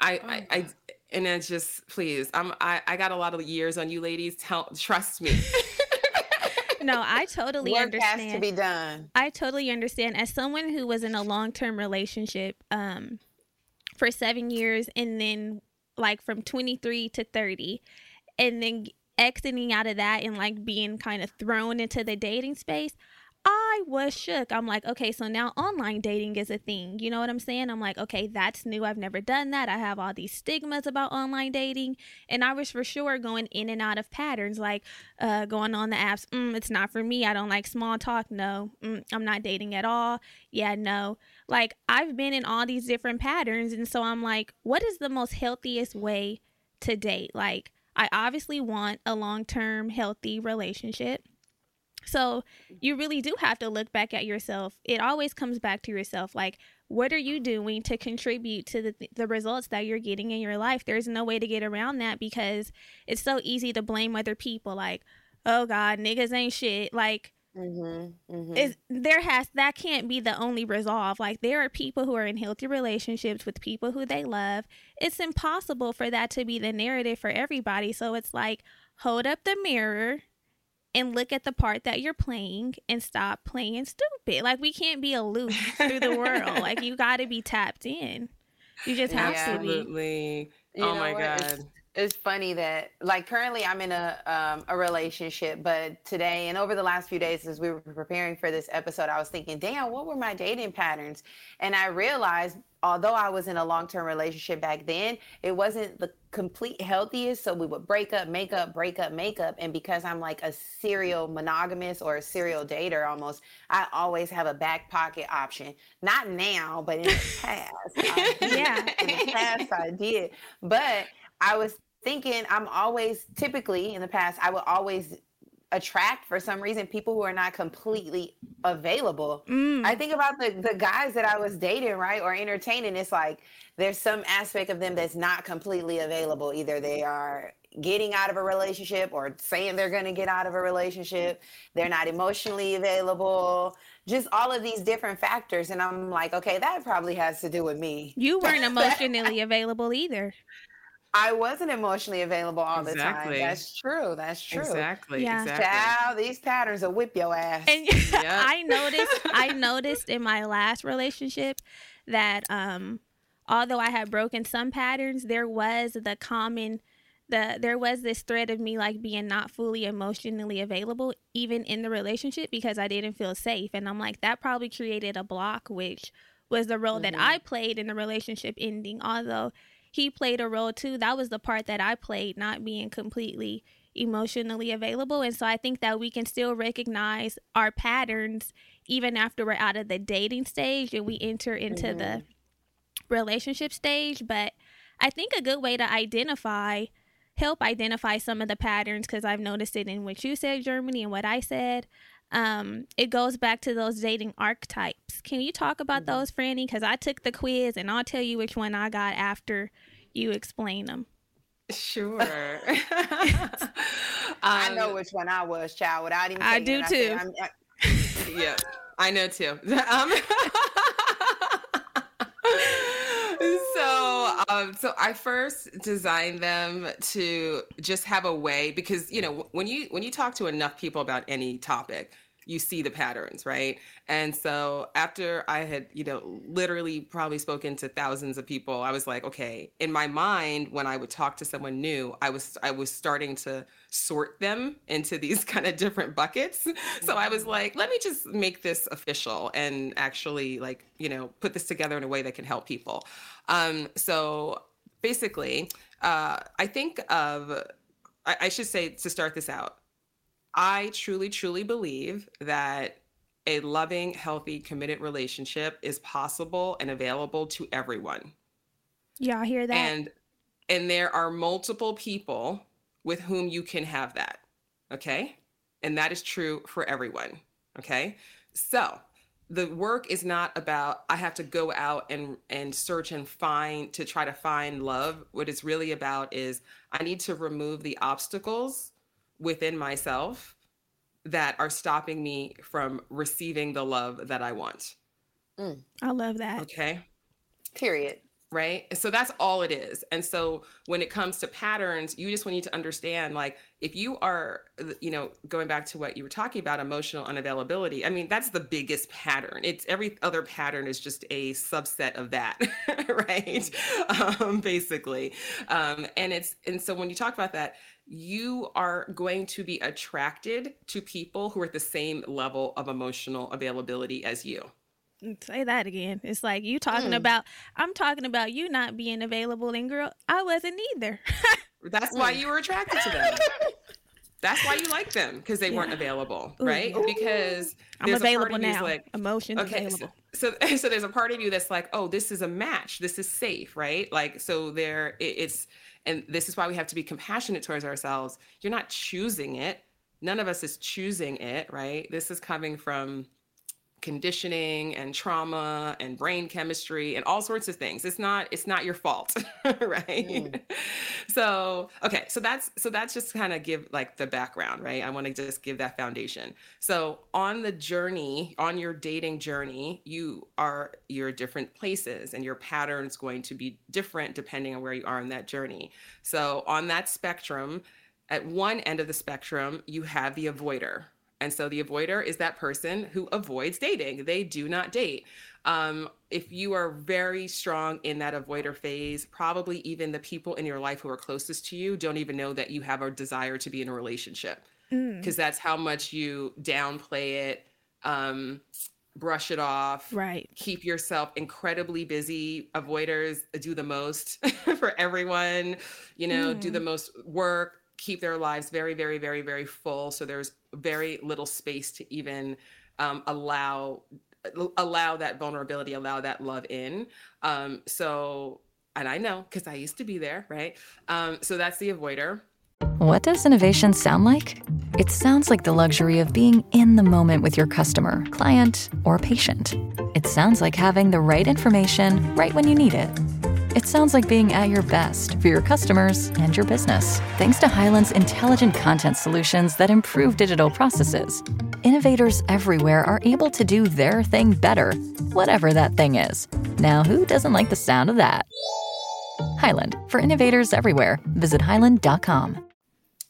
I, Oh I, I and it's just please. I'm. I, I got a lot of years on you, ladies. Tell, trust me. [laughs] no, I [laughs] totally Work understand. has to be done. I totally understand. As someone who was in a long term relationship um, for seven years and then like from 23 to 30, and then exiting out of that and like being kind of thrown into the dating space, I was shook. I'm like, okay, so now online dating is a thing. You know what I'm saying? I'm like, okay, that's new. I've never done that. I have all these stigmas about online dating. And I was for sure going in and out of patterns, like uh, going on the apps. Mm, it's not for me. I don't like small talk. No, mm, I'm not dating at all. Yeah, no. Like I've been in all these different patterns. And so I'm like, what is the most healthiest way to date? Like, I obviously want a long term, healthy relationship. So you really do have to look back at yourself. It always comes back to yourself. Like, what are you doing to contribute to the, the results that you're getting in your life? There's no way to get around that because it's so easy to blame other people. Like, oh God, niggas ain't shit. Like, Mm-hmm, mm-hmm. is there has that can't be the only resolve like there are people who are in healthy relationships with people who they love it's impossible for that to be the narrative for everybody so it's like hold up the mirror and look at the part that you're playing and stop playing stupid like we can't be aloof through the world like [laughs] you got to be tapped in you just have Yeah. to be Absolutely. Oh know my what? God. It's- it's funny that like currently I'm in a um, a relationship, but today and over the last few days as we were preparing for this episode, I was thinking, damn, what were my dating patterns? And I realized, although I was in a long term relationship back then, it wasn't the complete healthiest. So we would break up, make up, break up, make up, and because I'm like a serial monogamous or a serial dater almost, I always have a back pocket option. Not now, but in the [laughs] past, I. Yeah. in the past I did, but I was thinking I'm always typically in the past I would always attract for some reason people who are not completely available. Mm. I think about the the guys that I was dating, right, or entertaining. It's like there's some aspect of them that's not completely available. Either they are getting out of a relationship or saying they're going to get out of a relationship. They're not emotionally available. Just all of these different factors, and I'm like, okay, that probably has to do with me. you weren't [laughs] emotionally available either I wasn't emotionally available all the Exactly. time. That's true. That's true. Exactly. Yeah. Exactly. Child, these patterns will whip your ass. And [laughs] I noticed I [laughs] noticed in my last relationship that um although I had broken some patterns, there was the common the there was this thread of me like being not fully emotionally available even in the relationship because I didn't feel safe and I'm like that probably created a block which was the role that Mhm. I played in the relationship ending although he played a role too that was the part that I played not being completely emotionally available. And so I think that we can still recognize our patterns even after we're out of the dating stage and we enter into the mm-hmm. relationship stage. But I think a good way to identify, help identify some of the patterns, because I've noticed it in what you said, Germani, and what I said. Um, it goes back to those dating archetypes. Can you talk about those, Franny? Because I took the quiz and I'll tell you which one I got after you explain them. Sure. [laughs] I Um, know which one I was, child. Without even I do it, too. said, I'm- I- [laughs] yeah, I know too. [laughs] Um, so, um, so I first designed them to just have a way because you know when you when you talk to enough people about any topic, you see the patterns, right? And so after I had, you know, literally probably spoken to thousands of people, I was like, okay, in my mind when I would talk to someone new, I was I was starting to sort them [laughs] into these kind of different buckets. So I was like, let me just make this official and actually like, you know, put this together in a way that can help people. Um so basically, uh I think of I, I should say to start this out I truly, truly believe that a loving, healthy, committed relationship is possible and available to everyone. Y'all hear that? And and there are multiple people with whom you can have that. Okay? And that is true for everyone. Okay? So, the work is not about I have to go out and and search and find to try to find love. What it's really about is I need to remove the obstacles within myself that are stopping me from receiving the love that I want. Mm. I love that. Okay. Period. Right. So that's all it is. And so when it comes to patterns, you just need to understand like, if you are, you know, going back to what you were talking about, emotional unavailability, I mean, that's the biggest pattern. It's every other pattern is just a subset of that. [laughs] right. Um, basically. Um, and it's, and so when you talk about that, you are going to be attracted to people who are at the same level of emotional availability as you. Say that again. It's like you talking mm. about I'm talking about you not being available and girl, I wasn't either. [laughs] That's why you were attracted to them. That's why you like them because they yeah. weren't available, right? Ooh. Because I'm available now. Like, Emotions okay, available. So, so, [laughs] so there's a part of you that's like, oh, this is a match. This is safe, right? Like so there it, it's and this is why we have to be compassionate towards ourselves. You're not choosing it. None of us is choosing it, right? This is coming from conditioning and trauma and brain chemistry and all sorts of things. It's not it's not your fault [laughs] right? Mm. so okay so that's so that's just kind of give like the background right? I want to just give that foundation. So on the journey on your dating journey you are you're different places and your pattern's going to be different depending on where you are in that journey. So on that spectrum at one end of the spectrum you have the avoider and so the avoider is that person who avoids dating. They do not date. Um, if you are very strong in that avoider phase, probably even the people in your life who are closest to you don't even know that you have a desire to be in a relationship because mm. that's how much you downplay it, um, brush it off, right? Keep yourself incredibly busy. Avoiders do the most [laughs] for everyone, you know, mm. do the most work, keep their lives very, very, very, very full. So there's very little space to even um, allow allow that vulnerability, allow that love in. Um, so, and I know because I used to be there, right? Um, so that's the avoider. What does innovation sound like? It sounds like the luxury of being in the moment with your customer, client, or patient. It sounds like having the right information right when you need it it sounds like being at your best for your customers and your business. Thanks to Hyland's intelligent content solutions that improve digital processes, innovators everywhere are able to do their thing better, whatever that thing is. Now, who doesn't like the sound of that? Hyland, for innovators everywhere, visit hyland.com.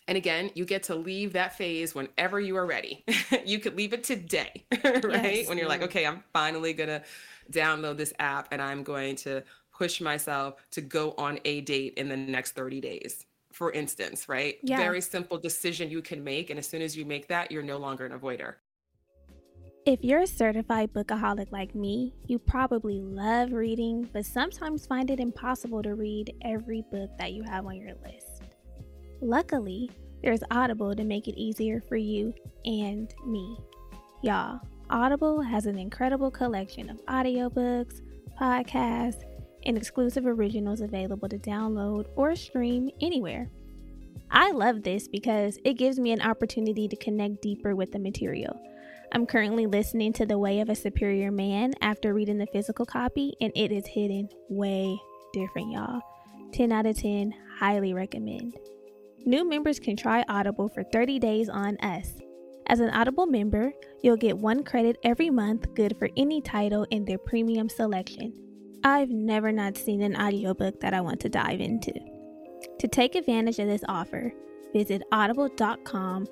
And again, you get to leave that phase whenever you are ready. [laughs] you could leave it today, [laughs] right? Yes. When you're like, mm-hmm. okay, I'm finally going to download this app and I'm going to push myself to go on a date in the next 30 days for instance right yeah. very simple decision you can make and as soon as you make that you're no longer an avoider if you're a certified bookaholic like me, you probably love reading, but sometimes find it impossible to read every book that you have on your list. Luckily, there's Audible to make it easier for you and me. Y'all, Audible has an incredible collection of audiobooks, podcasts, and exclusive originals available to download or stream anywhere. I love this because it gives me an opportunity to connect deeper with the material. I'm currently listening to The Way of a Superior Man after reading the physical copy, and it is hitting way different, y'all. 10 out of 10, highly recommend. New members can try Audible for 30 days on us. As an Audible member, you'll get one credit every month, good for any title in their premium selection. I've never not seen an audiobook that I want to dive into. To take advantage of this offer, visit audible.com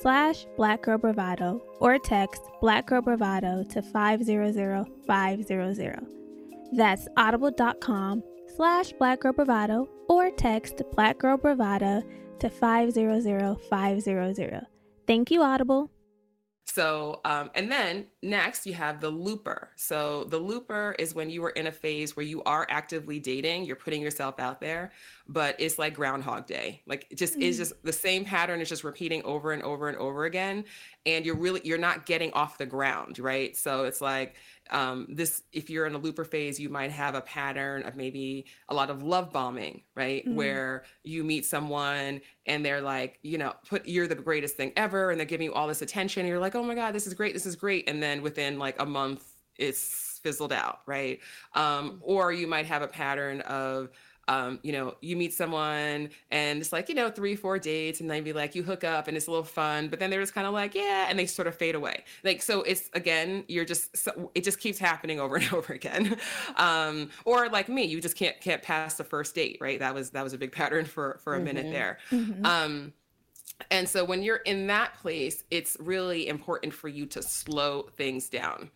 slash Black Girl Bravado or text Black Girl Bravado to 500500. That's audible.com slash Black Girl Bravado or text Black Girl Bravado to 500500. Thank you, Audible. So, um, and then next you have the looper. So, the looper is when you are in a phase where you are actively dating, you're putting yourself out there, but it's like Groundhog Day. Like, it just is just the same pattern is just repeating over and over and over again. And you're really, you're not getting off the ground, right? So, it's like, um, this if you're in a looper phase you might have a pattern of maybe a lot of love bombing right Mhm. where you meet someone and they're like you know put you're the greatest thing ever and they're giving you all this attention and you're like oh my god this is great this is great and then within like a month it's fizzled out right um, or you might have a pattern of um, you know, you meet someone and it's like, you know, three, four dates, and then be like, you hook up and it's a little fun, but then they're just kind of like, yeah, and they sort of fade away. Like, so it's again, you're just, so, it just keeps happening over [laughs] and over again. Um, or like me, you just can't can't pass the first date, right? That was that was a big pattern for for a minute Mhm. there. Mhm. Um, and so when you're in that place, it's really important for you to slow things down.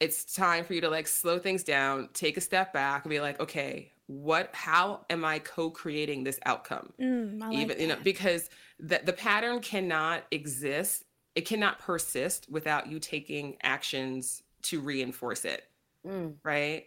It's time for you to like slow things down, take a step back and be like, okay, what how am I co-creating this outcome? Mm, like Even you know, because the the pattern cannot exist, it cannot persist without you taking actions to reinforce it Mm. right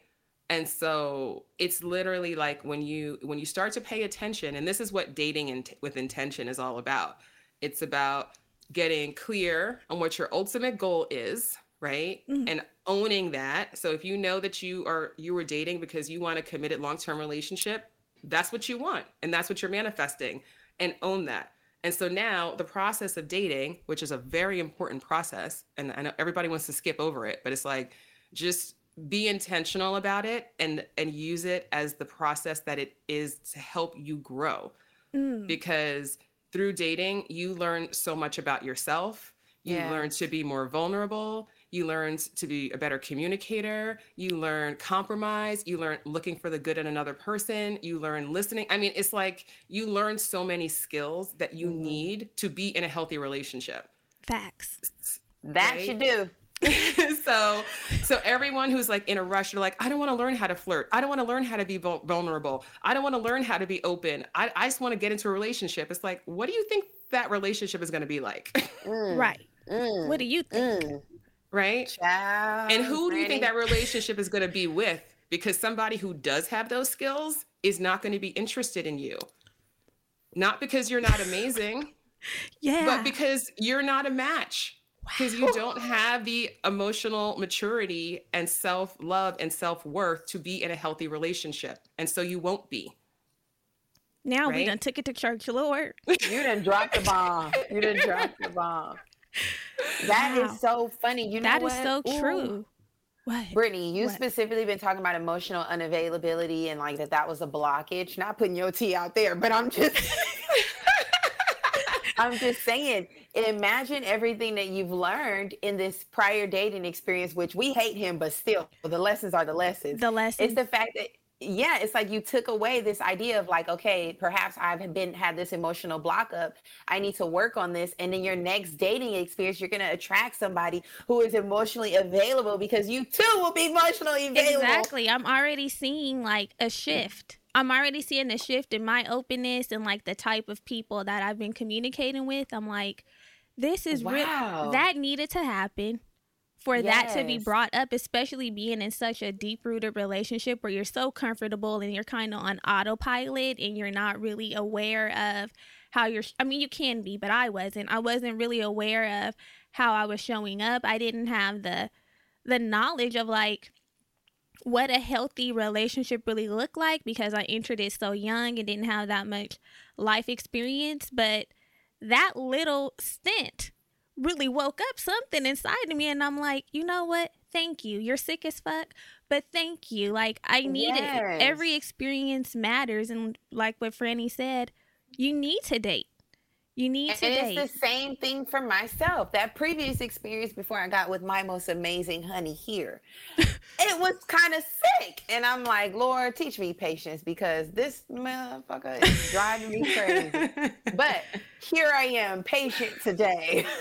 and so it's literally like when you when you start to pay attention and this is what dating in, with intention is all about it's about getting clear on what your ultimate goal is right? Mhm. and owning that so if you know that you are you were dating because you want a committed long-term relationship that's what you want and that's what you're manifesting and own that. And so now the process of dating which is a very important process and i know everybody wants to skip over it but it's like just be intentional about it and and use it as the process that it is to help you grow. Mm, because through dating you learn so much about yourself. You Yeah. learn to be more vulnerable you learn to be a better communicator you learn compromise you learn looking for the good in another person you learn listening i mean it's like you learn so many skills that you Mhm. need to be in a healthy relationship facts. That Right? you do. [laughs] so so everyone who's like in a rush they're like i don't want to learn how to flirt i don't want to learn how to be vulnerable i don't want to learn how to be open i, I just want to get into a relationship it's like what do you think that relationship is going to be like [laughs] Mm. Right. Mm. What do you think? Mm. Right Child, and who do you think that relationship is going to be with because somebody who does have those skills is not going to be interested in you not because you're not amazing Yeah. but because you're not a match because you don't have the emotional maturity and self-love and self-worth to be in a healthy relationship and so you won't be now we right? done took it to church, Lord. You didn't drop the bomb. You didn't drop the bomb. [laughs] That is Wow. so funny. You know That is what? so Ooh. true. What? Brittany, you What? specifically been talking about emotional unavailability and like that that was a blockage. Not putting your tea out there, but I'm just [laughs] I'm just saying, imagine everything that you've learned in this prior dating experience, which we hate him, but still the lessons are the lessons. The lesson. It's the fact that yeah, it's like you took away this idea of like, okay, perhaps I've been had this emotional block up. I need to work on this. And then your next dating experience, you're gonna attract somebody who is emotionally available because you too will be emotionally available. Exactly. I'm already seeing like a shift. I'm already seeing a shift in my openness and like the type of people that I've been communicating with. I'm like, this is real. Wow. That needed to happen for that to be brought up, especially being in such a deep rooted relationship where you're so comfortable and you're kind of on autopilot and you're not really aware of how you're. I mean, you can be, but I wasn't. I wasn't really aware of how I was showing up. I didn't have the the knowledge of like what a healthy relationship really looked like because I entered it so young and didn't have that much life experience. But that little stint really woke up something inside of me. And I'm like, you know what? Thank you. You're sick as fuck, but thank you. Like, I need it. Every experience matters. And like what Franny said, you need to date. You need to and date. it's the same thing for myself. That previous experience before I got with my most amazing honey here, [laughs] it was kind of sick. And I'm like, Lord, teach me patience because this motherfucker is driving me crazy. [laughs] but here I am, patient today. [laughs]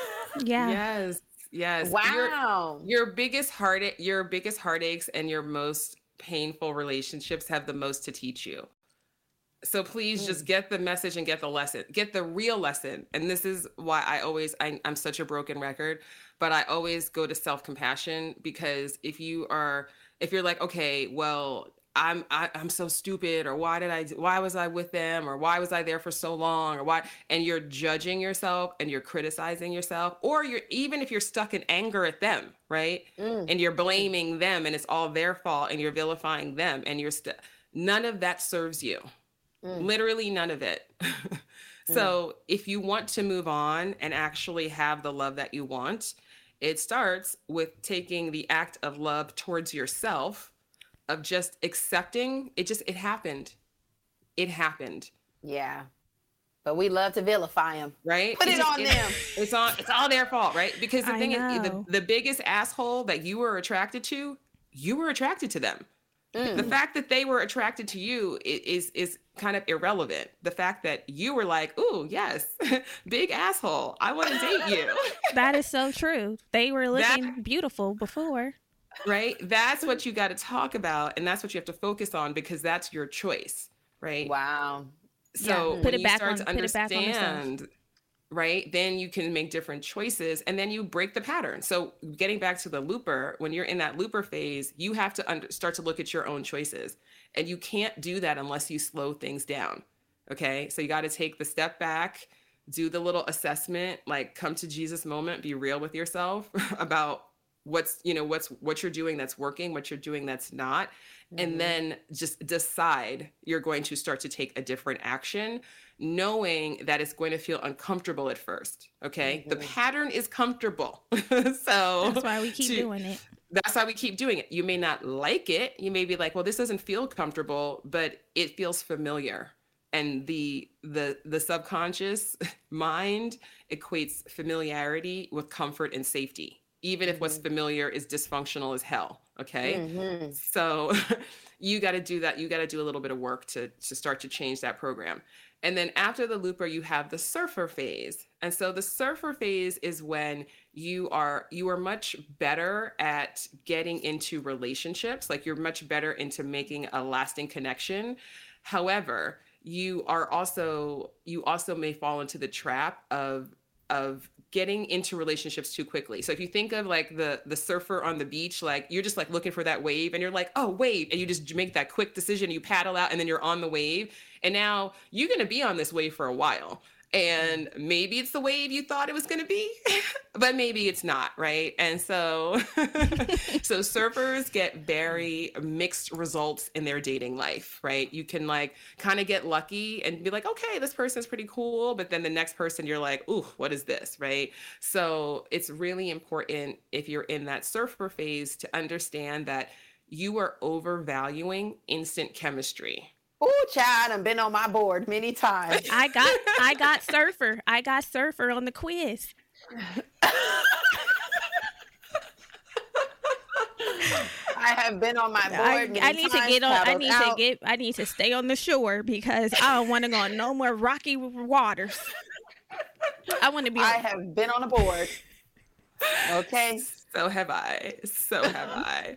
yeah. Yes. Yes. Your, Wow. your biggest heart your biggest heartaches and your most painful relationships have the most to teach you. So please just mm. get the message and get the lesson. Get the real lesson. And this is why I always I, I'm such a broken record, but I always go to self-compassion because if you are if you're like, okay, well, I'm I, I'm so stupid, or why did I why was I with them, or why was I there for so long, or why, and you're judging yourself and you're criticizing yourself, or you're even if you're stuck in anger at them, right, Mm. and you're blaming them, and it's all their fault, and you're vilifying them, and you're st- none of that serves you, Mm. literally none of it. [laughs] so if you want to move on and actually have the love that you want, it starts with taking the act of love towards yourself of just accepting it just it happened. It happened. Yeah. But we love to vilify them right? Put it just- on them. it's on it's all their fault right? Because the I thing is the, the biggest asshole that you were attracted to you were attracted to them. Mm. The fact that they were attracted to you i- is is kind of irrelevant. The fact that you were like ooh yes [laughs] big asshole. I want to date you. [laughs] That is so [laughs] true. They were That- looking beautiful before. Right that's what you got to talk about and that's what you have to focus on because that's your choice right Wow. So Put when it you back start on- to put it back on yourself. understand, right, then you can make different choices and then you break the pattern. So getting back to the looper, when you're in that looper phase, you have to under, start to look at your own choices. And you can't do that unless you slow things down. Okay? So you got to take the step back, do the little assessment, like come to Jesus moment, be real with yourself [laughs] about what's, you know, what's what you're doing that's working, what you're doing that's not and mm-hmm. then just decide you're going to start to take a different action knowing that it's going to feel uncomfortable at first okay? The mm-hmm. pattern is comfortable. [laughs] So That's why we keep to- doing it. that's why we keep doing it. You may not like it. You may be like well this doesn't feel comfortable but it feels familiar. And the the the subconscious [laughs] mind equates familiarity with comfort and safety even if what's familiar is dysfunctional as hell okay Mhm. so [laughs] you got to do that. You got to do a little bit of work to to start to change that program. And then after the looper, you have the surfer phase. And so the surfer phase is when you are you are much better at getting into relationships. Like you're much better into making a lasting connection. However, you are also you also may fall into the trap of of getting into relationships too quickly. So if you think of like the the surfer on the beach, like you're just like looking for that wave and you're like, "Oh, wave." And you just make that quick decision, you paddle out and then you're on the wave. And now you're going to be on this wave for a while. And maybe it's the wave you thought it was going to be, [laughs] but maybe it's not, right? And so [laughs] so surfers get very mixed results in their dating life, right? You can like kind of get lucky and be like, okay, this person's pretty cool, but then the next person you're like, ooh, what is this, right? So it's really important if you're in that surfer phase to understand that you are overvaluing instant chemistry. Ooh, child, I've been on my board many times. I got I [laughs] got surfer. I got surfer on the quiz. I have been on my board. I, many I need to get on I need out. to get I need to stay on the shore because I don't want to go on no more rocky waters. I want to be I on, have been on a board. [laughs] Okay. So have I. So have [laughs] I.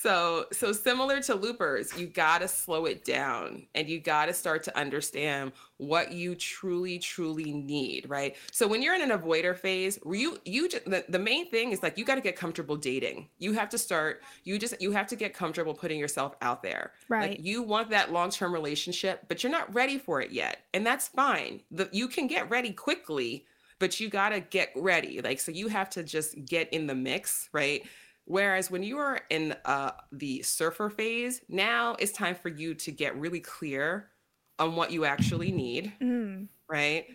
So so similar to loopers, you got to slow it down and you got to start to understand what you truly truly need, right? So when you're in an avoider phase, you you just, the, the main thing is like you got to get comfortable dating. You have to start you just you have to get comfortable putting yourself out there. Right. Like you want that long-term relationship, but you're not ready for it yet. And that's fine. The, you can get ready quickly, but you got to get ready. Like, so you have to just get in the mix, right? Whereas when you are in uh, the surfer phase, now it's time for you to get really clear on what you actually need, Mm, right?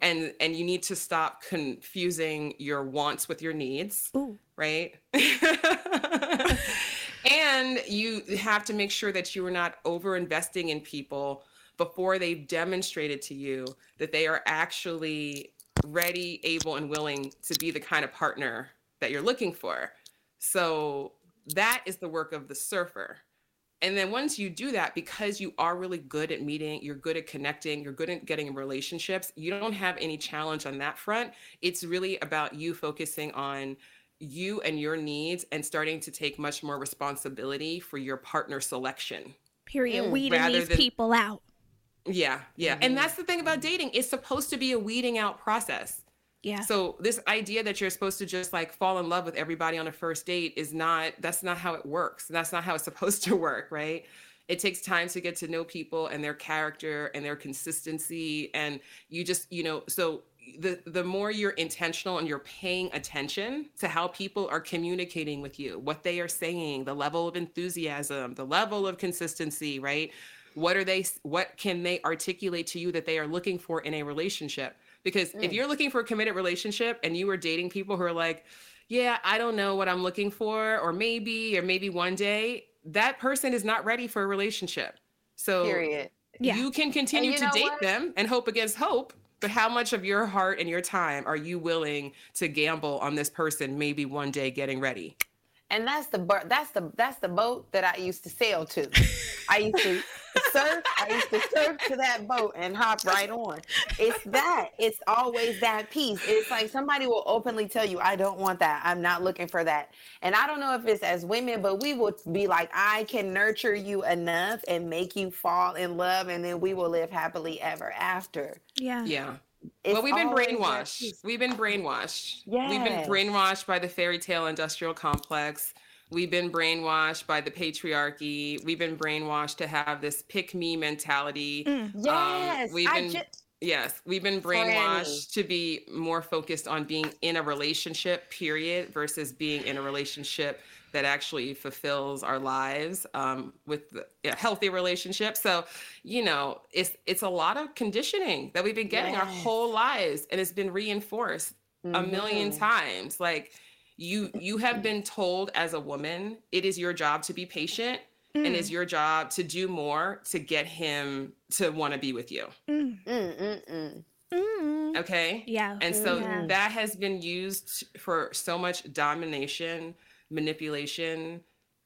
And and you need to stop confusing your wants with your needs ooh, right? [laughs] and you have to make sure that you are not over investing in people before they've demonstrated to you that they are actually ready, able, and willing to be the kind of partner that you're looking for. So that is the work of the surfer. And then once you do that, because you are really good at meeting, you're good at connecting, you're good at getting relationships, you don't have any challenge on that front. It's really about you focusing on you and your needs and starting to take much more responsibility for your partner selection. Period. Mm, Weeding these than- people out. Yeah, yeah. Mhm. And that's the thing about dating. It's supposed to be a weeding out process. Yeah. So this idea that you're supposed to just like fall in love with everybody on a first date is not that's not how it works. That's not how it's [laughs] supposed to work, right? It takes time to get to know people and their character and their consistency and you just, you know, so the the more you're intentional and you're paying attention to how people are communicating with you, what they are saying, the level of enthusiasm, the level of consistency, right? What are they what can they articulate to you that they are looking for in a relationship? Because if Mm. you're looking for a committed relationship and you are dating people who are like, yeah, I don't know what I'm looking for, or maybe, or maybe one day, that person is not ready for a relationship. So Period. Yeah. you can continue you to date what? them and hope against hope, but how much of your heart and your time are you willing to gamble on this person maybe one day getting ready? And that's the bar- that's the that's the boat that I used to sail to. I used to surf. I used to surf to that boat and hop right on. It's that. It's always that piece. It's like somebody will openly tell you, "I don't want that. I'm not looking for that." And I don't know if it's as women, but we will be like, "I can nurture you enough and make you fall in love, and then we will live happily ever after." yeah. Yeah. It's well, we've been brainwashed. We've been brainwashed. We've been brainwashed by the fairy tale industrial complex. We've been brainwashed by the patriarchy. We've been brainwashed to have this pick me mentality. Mm. Yes, we've been- ju- Yes, we've been brainwashed to be more focused on being in a relationship, period, versus being in a relationship that actually fulfills our lives um, with the, a healthy relationship. So, you know, it's it's a lot of conditioning that we've been getting our whole lives, and it's been reinforced a million Mhm. times. Like you you have been told as a woman, it is your job to be patient. And Mm. it's your job to do more to get him to want to be with you. Mm. Mm, mm, mm. Mm. Okay. Yeah. And so Yeah. that has been used for so much domination, manipulation,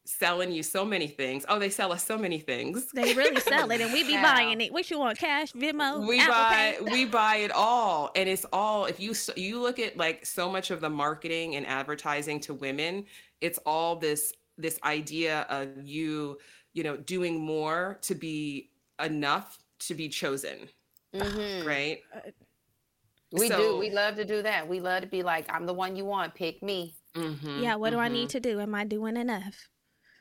selling you so many things. Oh, they sell us so many things. They really sell it, and we be [laughs] Yeah. buying it. What you want? Cash, Venmo, we Apple buy Pay? we buy it all and it's all if you you look at like so much of the marketing and advertising to women it's all this this idea of you you know doing more to be enough to be chosen Mhm. right We So- do. We love to do that. We love to be like, I'm the one you want. Pick me. Mhm, Yeah. What do I mhm. need to do? Am I doing enough?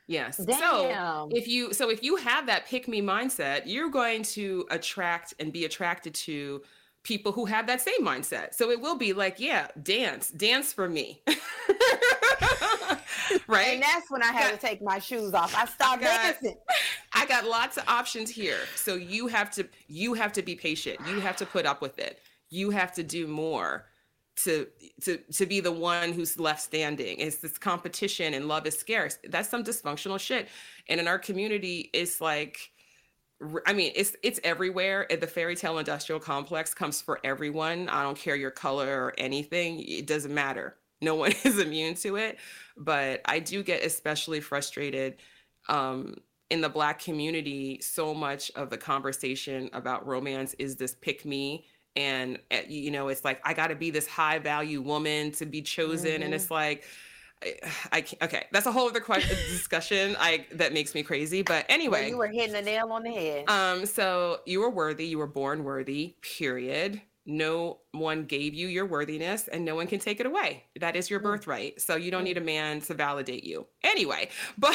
Yes. So if you so if you have that pick me mindset, you're going to attract and be attracted to people who have that same mindset. So it will be like, yeah, dance, dance for me. [laughs] right? And that's when I had to take my shoes off. I stopped got- dancing. [laughs] I got lots of options here. So you have to you have to be patient. You have to put up with it. You have to do more to to to be the one who's left standing. It's this competition and love is scarce. That's some dysfunctional shit. And in our community, it's like I mean, it's it's everywhere. The fairy tale industrial complex comes for everyone. I don't care your color or anything. It doesn't matter. No one [laughs] is immune to it. But I do get especially frustrated um, in the Black community. So much of the conversation about romance is this pick me. And uh, you know, it's like I got to be this high value woman to be chosen, and Mhm. it's like I, I can't, okay, that's a whole other question discussion. I that makes me crazy. But Well, anyway, you were hitting the nail on the head. um, so you were worthy, you were born worthy, period. No one gave you your worthiness and no one can take it away. That is your Mm. birthright. So you don't need a man to validate you. Anyway, [laughs] but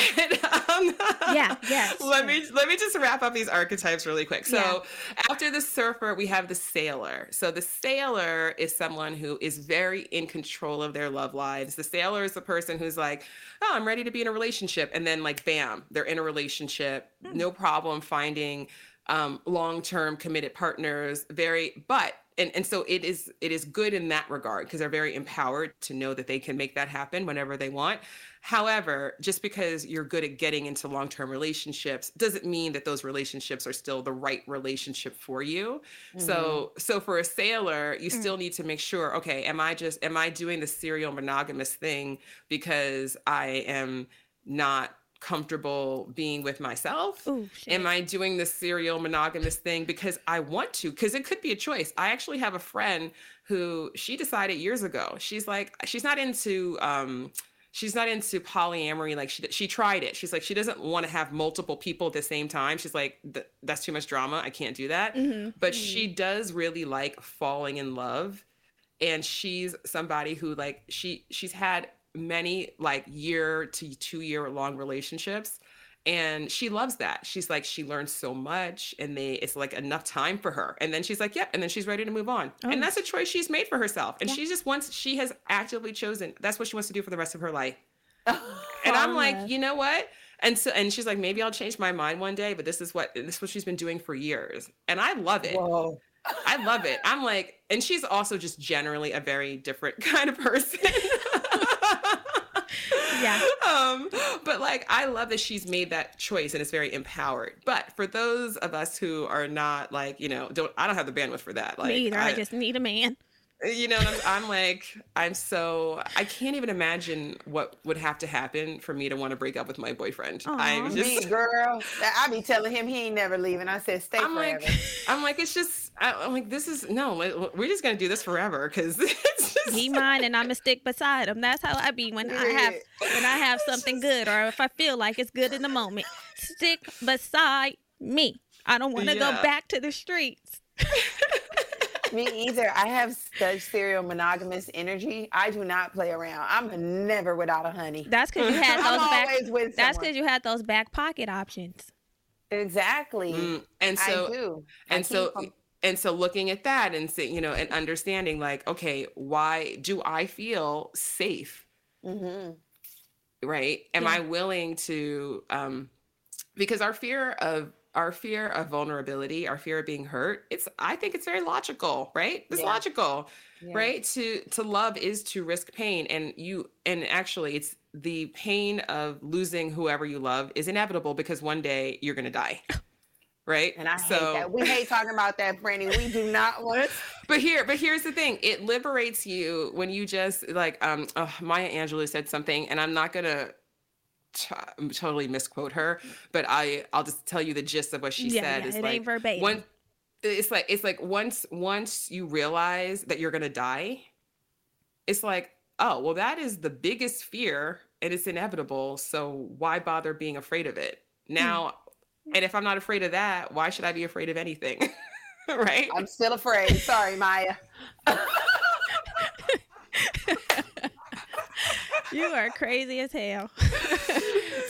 um, Yeah, [laughs] yes, let sure. me let me just wrap up these archetypes really quick. So Yeah. after the surfer, we have the sailor. So the sailor is someone who is very in control of their love lives. The sailor is the person who's like, oh, I'm ready to be in a relationship. And then, like, bam, they're in a relationship. No problem finding um, long term committed partners. Very, but and and so it is it is good in that regard because they're very empowered to know that they can make that happen whenever they want however just because you're good at getting into long-term relationships doesn't mean that those relationships are still the right relationship for you mm-hmm. so so for a sailor you mm-hmm. still need to make sure okay am i just am i doing the serial monogamous thing because i am not comfortable being with myself? Ooh, Am I doing this serial monogamous thing because I want to? Because it could be a choice. I actually have a friend who she decided years ago. She's like, she's not into um she's not into polyamory like she she tried it she's like she doesn't want to have multiple people at the same time she's like that's too much drama i can't do that mm-hmm. but mm-hmm. she does really like falling in love and she's somebody who like she she's had many like year to two year long relationships and she loves that she's like she learns so much and they it's like enough time for her and then she's like yep yeah, and then she's ready to move on oh. and that's a choice she's made for herself and yeah. she just wants she has actively chosen that's what she wants to do for the rest of her life [laughs] oh, and i'm like you know what and so and she's like maybe i'll change my mind one day but this is what this is what she's been doing for years and i love it Whoa. I love it. I'm like, and she's also just generally a very different [laughs] kind of person. Yeah. [laughs] Um, but like I love that she's made that choice and it's very empowered. But for those of us who are not like, you know, don't I don't have the bandwidth for that. Like Me either. I, I just need a man you know I'm, I'm, like i'm so i can't even imagine what would have to happen for me to want to break up with my boyfriend Aww. i'm just me, girl i be telling him he ain't never leaving i said stay I'm forever like, i'm like it's just I, am like this is no we're just gonna do this forever because [laughs] he mine and i'm a stick beside him that's how i be when i have when i have something [laughs] good or if i feel like it's good in the moment stick beside me i don't want to yeah. go back to the streets [laughs] me either. I have such serial monogamous energy. I do not play around. I'm never without a honey. That's because you had those back. that's because you had those back pocket options. Exactly. Mm, and so, and so, and so, looking at that and see, you know, and understanding, like, okay, why do I feel safe? Mm-hmm. Right? Am yeah. I willing to? um Because our fear of our fear of vulnerability, our fear of being hurt, it's I think it's very logical, right? It's yeah. logical. Yeah. Right? To to love is to risk pain and you and actually it's the pain of losing whoever you love is inevitable because one day you're going to die. [laughs] Right? And I so, hate that. We hate talking about that, Brandy. We do not [laughs] want But here, but here's the thing. It liberates you when you just like um oh, Maya Angelou said something and I'm not going to t- totally misquote her, but I I'll just tell you the gist of what she yeah, said. Yeah, is it like ain't verbatim. One, it's like it's like once once you realize that you're gonna die, it's like oh well that is the biggest fear and it's inevitable. So why bother being afraid of it now? And if I'm not afraid of that, why should I be afraid of anything? [laughs] right? I'm still afraid. Sorry, Maya. you are crazy as hell.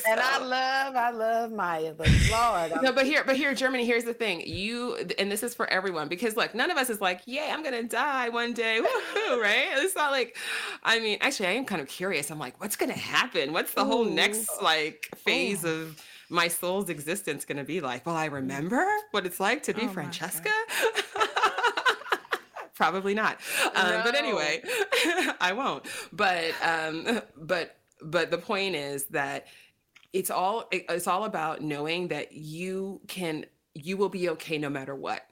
and I love, I love Maya, but Lord. No, but here, but here, Germani. Here's the thing. You, and this is for everyone because look, none of us is like, yeah, I'm gonna die one day, woohoo, right? It's not like, I mean, actually, I am kind of curious. I'm like, what's gonna happen? What's the Ooh. whole next like phase Ooh. of my soul's existence gonna be like? Well, I remember what it's like to be oh Francesca. [laughs] Probably not. Um, no. But anyway, [laughs] I won't. But um, but but the point is that it's all it's all about knowing that you can you will be okay no matter what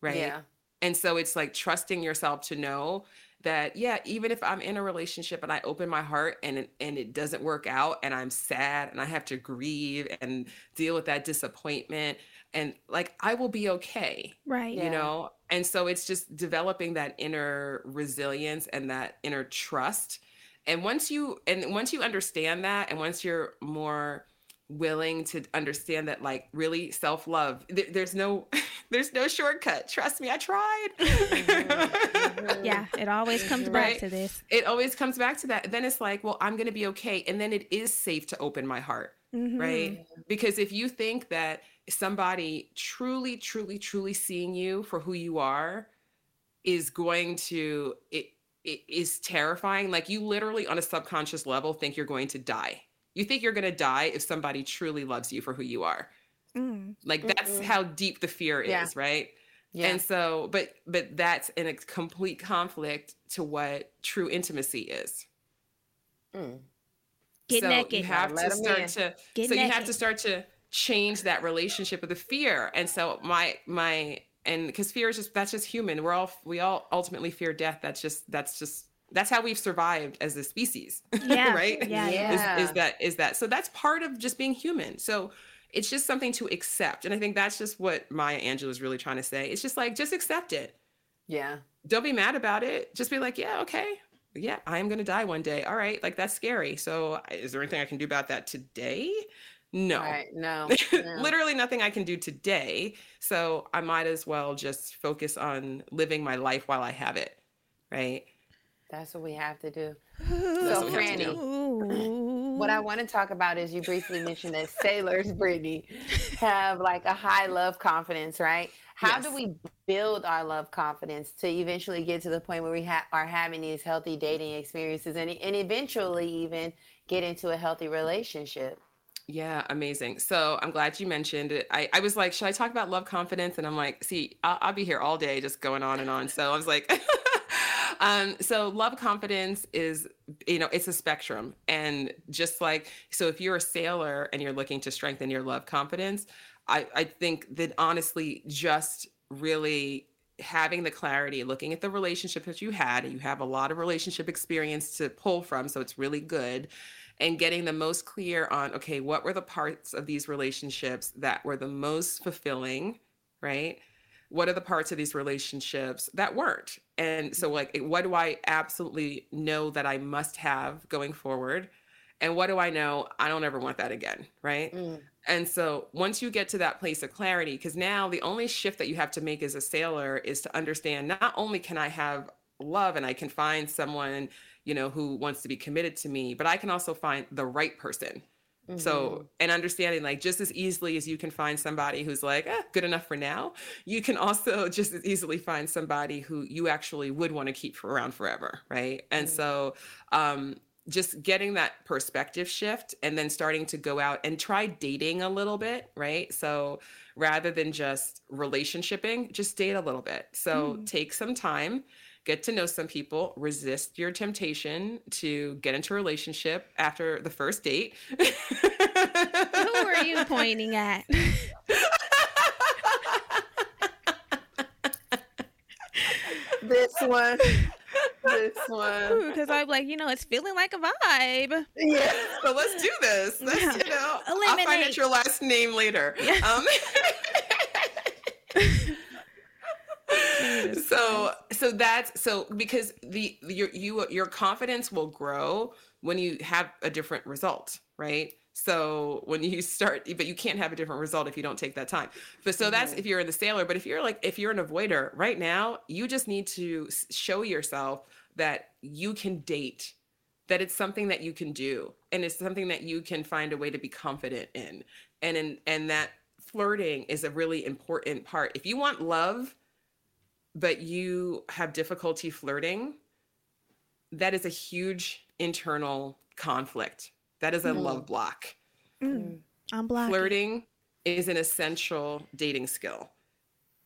right yeah and so it's like trusting yourself to know that yeah even if i'm in a relationship and i open my heart and it, and it doesn't work out and i'm sad and i have to grieve and deal with that disappointment and like i will be okay right. you yeah. know? And so it's just developing that inner resilience and that inner trust. And once you and once you understand that and once you're more willing to understand that like really self-love th- there's no [laughs] there's no shortcut trust me i tried [laughs] yeah it always comes right? back to this it always comes back to that then it's like well i'm gonna be okay and then it is safe to open my heart mm-hmm. right because if you think that somebody truly truly truly seeing you for who you are is going to it it is terrifying. Like you literally on a subconscious level think you're going to die. You think you're going to die if somebody truly loves you for who you are. Mm. Like that's mm-hmm. how deep the fear is, yeah. right? Yeah. And so, but but that's in a complete conflict to what true intimacy is. Mm. Get so naked. you have Let to 'em start in. to Get so you have to start to change that relationship with the fear. And so my my and because fear is just that's just human. We're all we all ultimately fear death. That's just that's just that's how we've survived as a species. [laughs] Yeah, right? yeah, yeah. Is, is that is that so that's part of just being human. So it's just something to accept. And I think that's just what Maya Angelou is really trying to say. It's just like just accept it Yeah. don't be mad about it. Just be like, yeah, okay. Yeah, I am going to die one day. All right. Like, that's scary. So, is there anything I can do about that today? No. Right. No. [laughs] no. Literally nothing I can do today. So, I might as well just focus on living my life while I have it. Right. That's what we have to do. So, what we have to do. What I want to talk about is you briefly mentioned that sailors, [laughs] Brittany, have like a high love confidence, right? How do we build our love confidence to eventually get to the point where we ha- are having these healthy dating experiences and, and eventually even get into a healthy relationship? Yeah, amazing. So I'm glad you mentioned it. I, I was like, should I talk about love confidence? And I'm like, see, I'll, I'll be here all day just going on and on. So I was like, [laughs] um, so love confidence is, you know, it's a spectrum. And just like, so if you're a sailor and you're looking to strengthen your love confidence, I, I think that honestly, just really having the clarity, looking at the relationship that you had, you have a lot of relationship experience to pull from. So it's really good and getting the most clear on okay what were the parts of these relationships that were the most fulfilling right what are the parts of these relationships that weren't and so like what do i absolutely know that i must have going forward and what do i know i don't ever want that again right Mm. and so once you get to that place of clarity, because now the only shift that you have to make as a sailor is to understand not only can I have love and I can find someone, you know, who wants to be committed to me, but I can also find the right person. So, and understanding like just as easily as you can find somebody who's like, eh, good enough for now, you can also [laughs] just as easily find somebody who you actually would want to keep around forever. Right. And so, um, just getting that perspective shift and then starting to go out and try dating a little bit, right? So rather than just relationshiping, just date a little bit. So take some time, get to know some people, resist your temptation to get into a relationship after the first date. Who are you pointing at? This one. this one. Because I'm like, you know, it's feeling like a vibe. Yeah. so let's do this. Let's, you know, I'll find out your last name later. Um, [laughs] so so that's so because the your you your confidence will grow when you have a different result right? So when you start but you can't have a different result if you don't take that time. But so that's mm-hmm. if you're in the sailor but if you're like if you're an avoider right now you just need to show yourself that you can date that it's something that you can do and it's something that you can find a way to be confident in. And in and that flirting is a really important part. If you want love but you have difficulty flirting, that is a huge internal conflict. That is a love block. Mm, I'm blocking. Flirting is an essential dating skill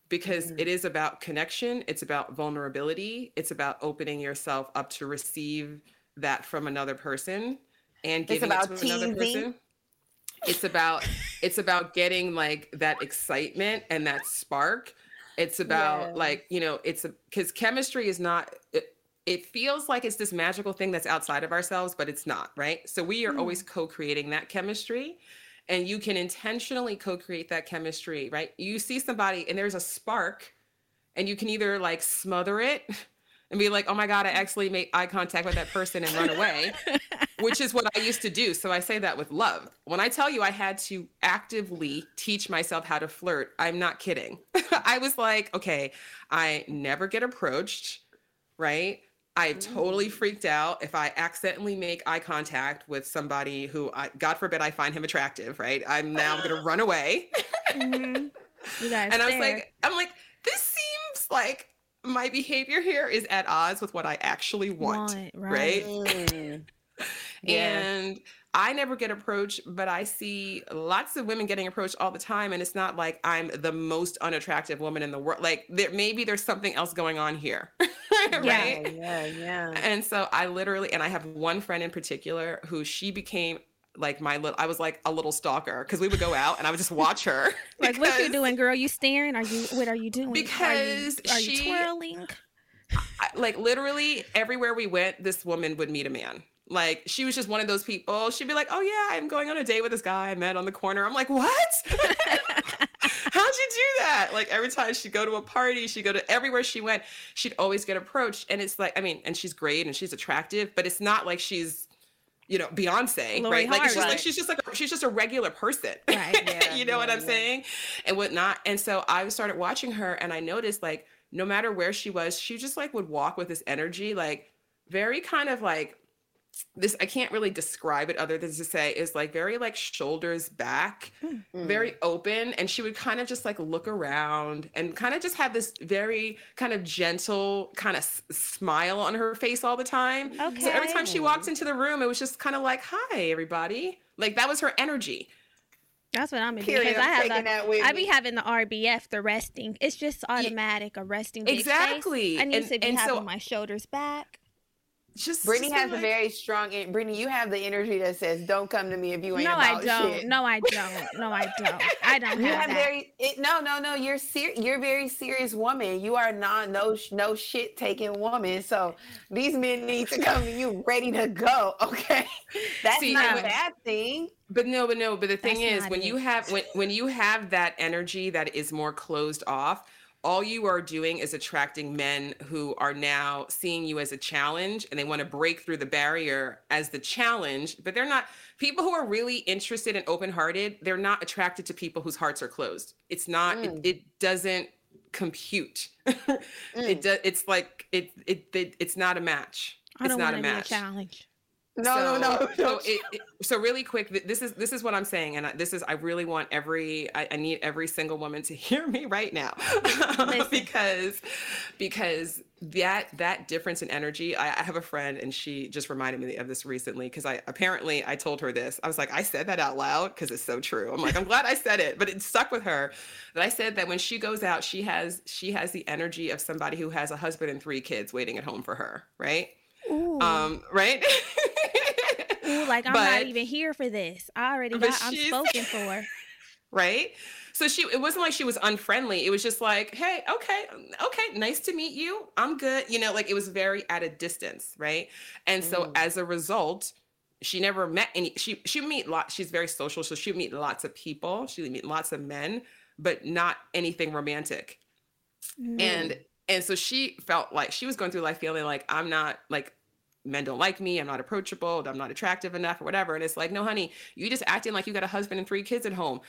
because it is about connection, it's about vulnerability, it's about opening yourself up to receive that from another person and giving it to another person. It's about it's about getting like that excitement and that spark. It's about Yeah. like, you know, it's because chemistry is not it, it feels like it's this magical thing that's outside of ourselves, but it's not, right? So we are always mm-hmm. co-creating that chemistry and you can intentionally co-create that chemistry, right? You see somebody and there's a spark and you can either like smother it [laughs] and be like, "Oh my god, I mm-hmm. actually made eye contact with that person and run away." [laughs] Which is what I used to do. So I say that with love. When I tell you I had to actively teach myself how to flirt, I'm not kidding. [laughs] I was like, "Okay, I never get approached." right? I totally freaked out if I accidentally make eye contact with somebody who, I, God forbid, I find him attractive, right? I'm now going [laughs] to run away. Mhm. [laughs] And I was like, I'm like, this seems like my behavior here is at odds with what I actually want, Want, right? right. [laughs] Yeah. And I never get approached, but I see lots of women getting approached all the time. And it's not like I'm the most unattractive woman in the world. Like there maybe there's something else going on here. [laughs] right? Yeah, yeah, yeah. And so I literally, and I have one friend in particular who she became like my little, I was like a little stalker because we would go out and I would just watch her. [laughs] Like, what you doing, girl? You staring? Are you? What are you doing? Because are you, are you twirling? I, like literally everywhere we went, this woman would meet a man. Like she was just one of those people. She'd be like, "Oh yeah, I'm going on a date with this guy I met on the corner." I'm like, "What? [laughs] How'd you do that?" Like every time she'd go to a party, she'd go to everywhere she went, she'd always get approached. And it's like, I mean, and she's great and she's attractive, but it's not like she's, you know, Beyonce, Lori right? Like it's just Harvey. like she's just like she's just a regular person, Right, yeah, [laughs] you know what I'm yeah. saying, and whatnot. And so I started watching her, and I noticed like no matter where she was, she just like would walk with this energy, like very kind of like this. I can't really describe it other than to say is like very like shoulders back, Mm. very open, and she would kind of just like look around and kind of just have this very kind of gentle kind of s- smile on her face all the time. So every time she Okay. walked into the room, it was just kind of like, "Hi, everybody." Like that was her energy. That's what I'm gonna do. Period. Because I have taking that I be me. having the RBF, the resting. It's just automatic, a resting. bitch face. Exactly. I need And- to be and so- having my shoulders back. Just Brittany just has a very strong. en- Brittany, you have the energy that says, "Don't come to me if you ain't No, I don't. shit." No, I don't. No, I don't. I [laughs] don't You have have that. very it, no, no, no. You're ser- You're a very serious woman. You are not no no shit taking woman. So these men need to come to you ready to go. [laughs] Okay, that's See, not I a would- bad thing. But no, but no, but the thing That's is when it. you have when when you have that energy that is more closed off, all you are doing is attracting men who are now seeing you as a challenge and they want to break through the barrier as the challenge, but they're not people who are really interested and open-hearted, they're not attracted to people whose hearts are closed. It's not it, mm. it doesn't compute. [laughs] It mm. does it's like it, it it it's not a match. I it's don't not want a be a match. challenge. No, no, no, So- [laughs] no. So, it, it- so really quick, this is this is what I'm saying, and I- this is I really want every I, I need every single woman to [laughs] hear me right now, [laughs] because because that that difference in energy. I, I have a friend, and she just reminded me of this recently because I apparently I told her this. I was like, I said that out loud because it's so true. I'm like, I'm glad I said it, but it stuck with her. That I said that when she goes out, she has she has the energy of somebody who has a husband and three kids waiting at home for her, right? Ooh. Um, right. Ooh, like I'm not even here for this. I already But got. I'm spoken for. [laughs] right? So she it wasn't like she was unfriendly. It was just like, "Hey, okay, okay, nice to meet you. I'm good." You know, like it was very at a distance, right? And so as a result, she never met any she she meet lot she's very social, so she meet lots of people. She meet lots of men, but not anything romantic. And and so she felt like she was going through life feeling like I'm not like men don't like me, I'm not approachable, I'm not attractive enough or whatever. And it's like, no, honey, you just acting like you got a husband and three kids at home.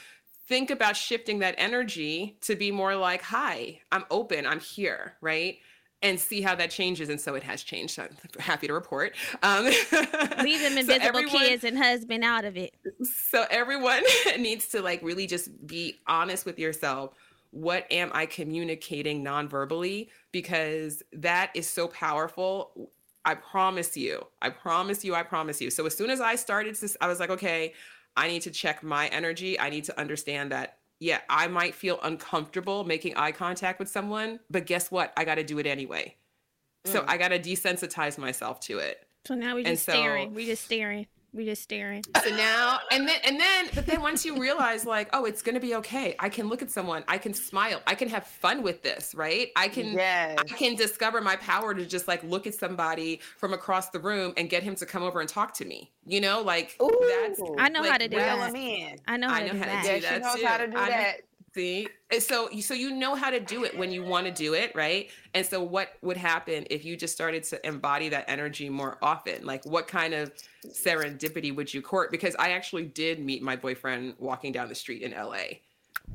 Think about shifting that energy to be more like, hi, I'm open, I'm here, right? And see how that changes. And so it has changed. So I'm happy to report. Um, [laughs] Leave them so invisible everyone- kids and husband out of it. so everyone [laughs] needs to like really just be honest with yourself what am i communicating non-verbally because that is so powerful i promise you i promise you i promise you. So as soon as i started to i was like okay i need to check my energy. I need to understand that yeah i might feel uncomfortable making eye contact with someone but guess what? I got to do it anyway. So mm. i got to desensitize myself to it. So now we And just staring. so- We just staring. We just staring. [laughs] so now and then and then but then once you realize like oh it's gonna be okay i can look at someone i can smile i can have fun with this right i can Yes. i can discover my power to just like look at somebody from across the room and get him to come over and talk to me you know like that's Ooh. I know how to do reel Reel that. I know how I to know do how to that. do Yeah, that she knows too. how to do I know- that. See, so so you know how to do it when you want to do it, right? And so what would happen if you just started to embody that energy more often? Like what kind of serendipity would you court? Because I actually did meet my boyfriend walking down the street in LA.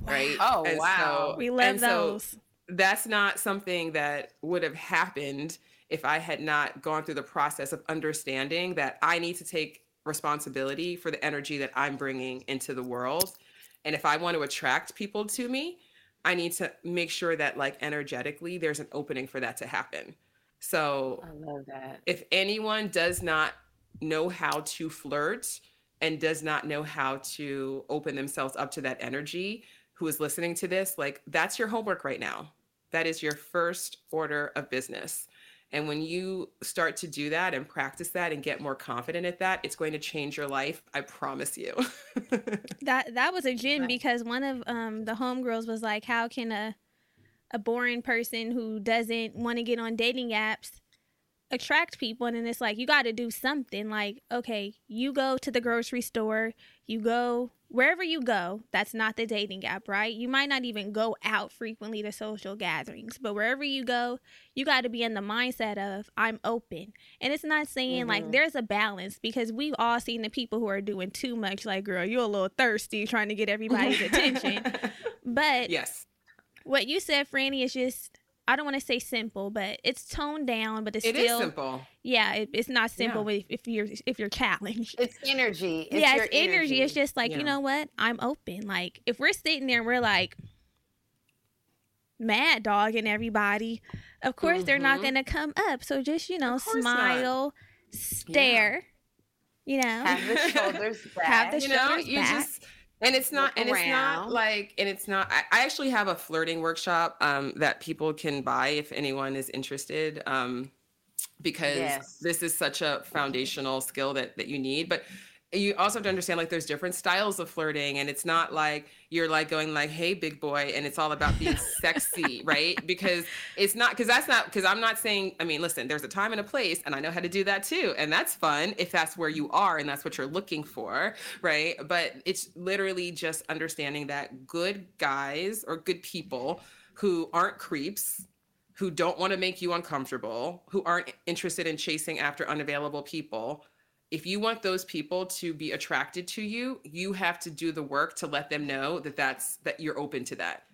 Right? Oh, And wow. so- We love and so those. that's not something that would have happened if I had not gone through the process of understanding that I need to take responsibility for the energy that I'm bringing into the world. And if I want to attract people to me, I need to make sure that, like, energetically, there's an opening for that to happen. So, I love that. if anyone does not know how to flirt and does not know how to open themselves up to that energy who is listening to this like that's your homework right now that is your first order of business and when you start to do that and practice that and get more confident at that it's going to change your life i promise you. [laughs] That that was a gym because one of um the homegirls was like how can a a boring person who doesn't want to get on dating apps attract people? And then it's like you got to do something. Like okay you go to the grocery store you go wherever you go that's not the dating app right? You might not even go out frequently to social gatherings but wherever you go you got to be in the mindset of i'm open. And it's not saying mm-hmm. like there's a balance because we've all seen the people who are doing too much like girl you're a little thirsty trying to get everybody's attention. [laughs] But yes. what you said franny is just I don't want to say simple, but it's toned down, but it's it still simple. Yeah, it, it's not simple yeah. if, if, you're if you're challenged. It's energy. [laughs] It's yeah, it's energy. energy. It's just like yeah. you know what? I'm open. Like if we're sitting there, and we're like mad dogging everybody. Of course, mm-hmm. they're not mm-hmm. going to come up. So just you know, smile, not. stare. Yeah. You know, have the [laughs] shoulders back. Have the you shoulders know, back. Just, and it's not and it's not like and it's not I, I actually have a flirting workshop um, that people can buy if anyone is interested um, because yes. this is such a foundational skill that that you need. But you also have to understand like there's different styles of flirting and it's not like you're like going like hey big boy and it's all about being [laughs] sexy right? Because it's not because that's not because i'm not saying i mean listen there's a time and a place and i know how to do that too and that's fun if that's where you are and that's what you're looking for right? But it's literally just understanding that good guys or good people who aren't creeps who don't want to make you uncomfortable who aren't interested in chasing after unavailable people if you want those people to be attracted to you you have to do the work to let them know that that's that you're open to that.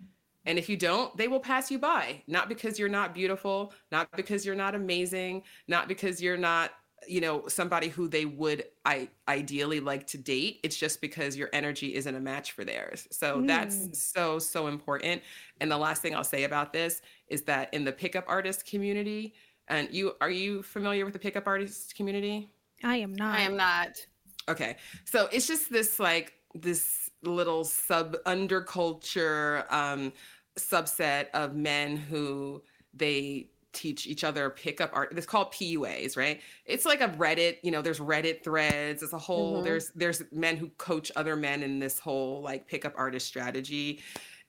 And if you don't they will pass you by. Not because you're not beautiful not because you're not amazing not because you're not you know somebody who they would i ideally like to date. It's just because your energy isn't a match for theirs. So mm. that's so so important. And the last thing i'll say about this is that in the pickup artist community and you are you familiar with the pickup artist community I am not. I am not. Okay. So it's just this like this little sub underculture um subset of men who they teach each other pickup art. It's called PUAs, right? It's like a Reddit, you know, there's Reddit threads. It's a whole mm-hmm. there's there's men who coach other men in this whole like pickup artist strategy.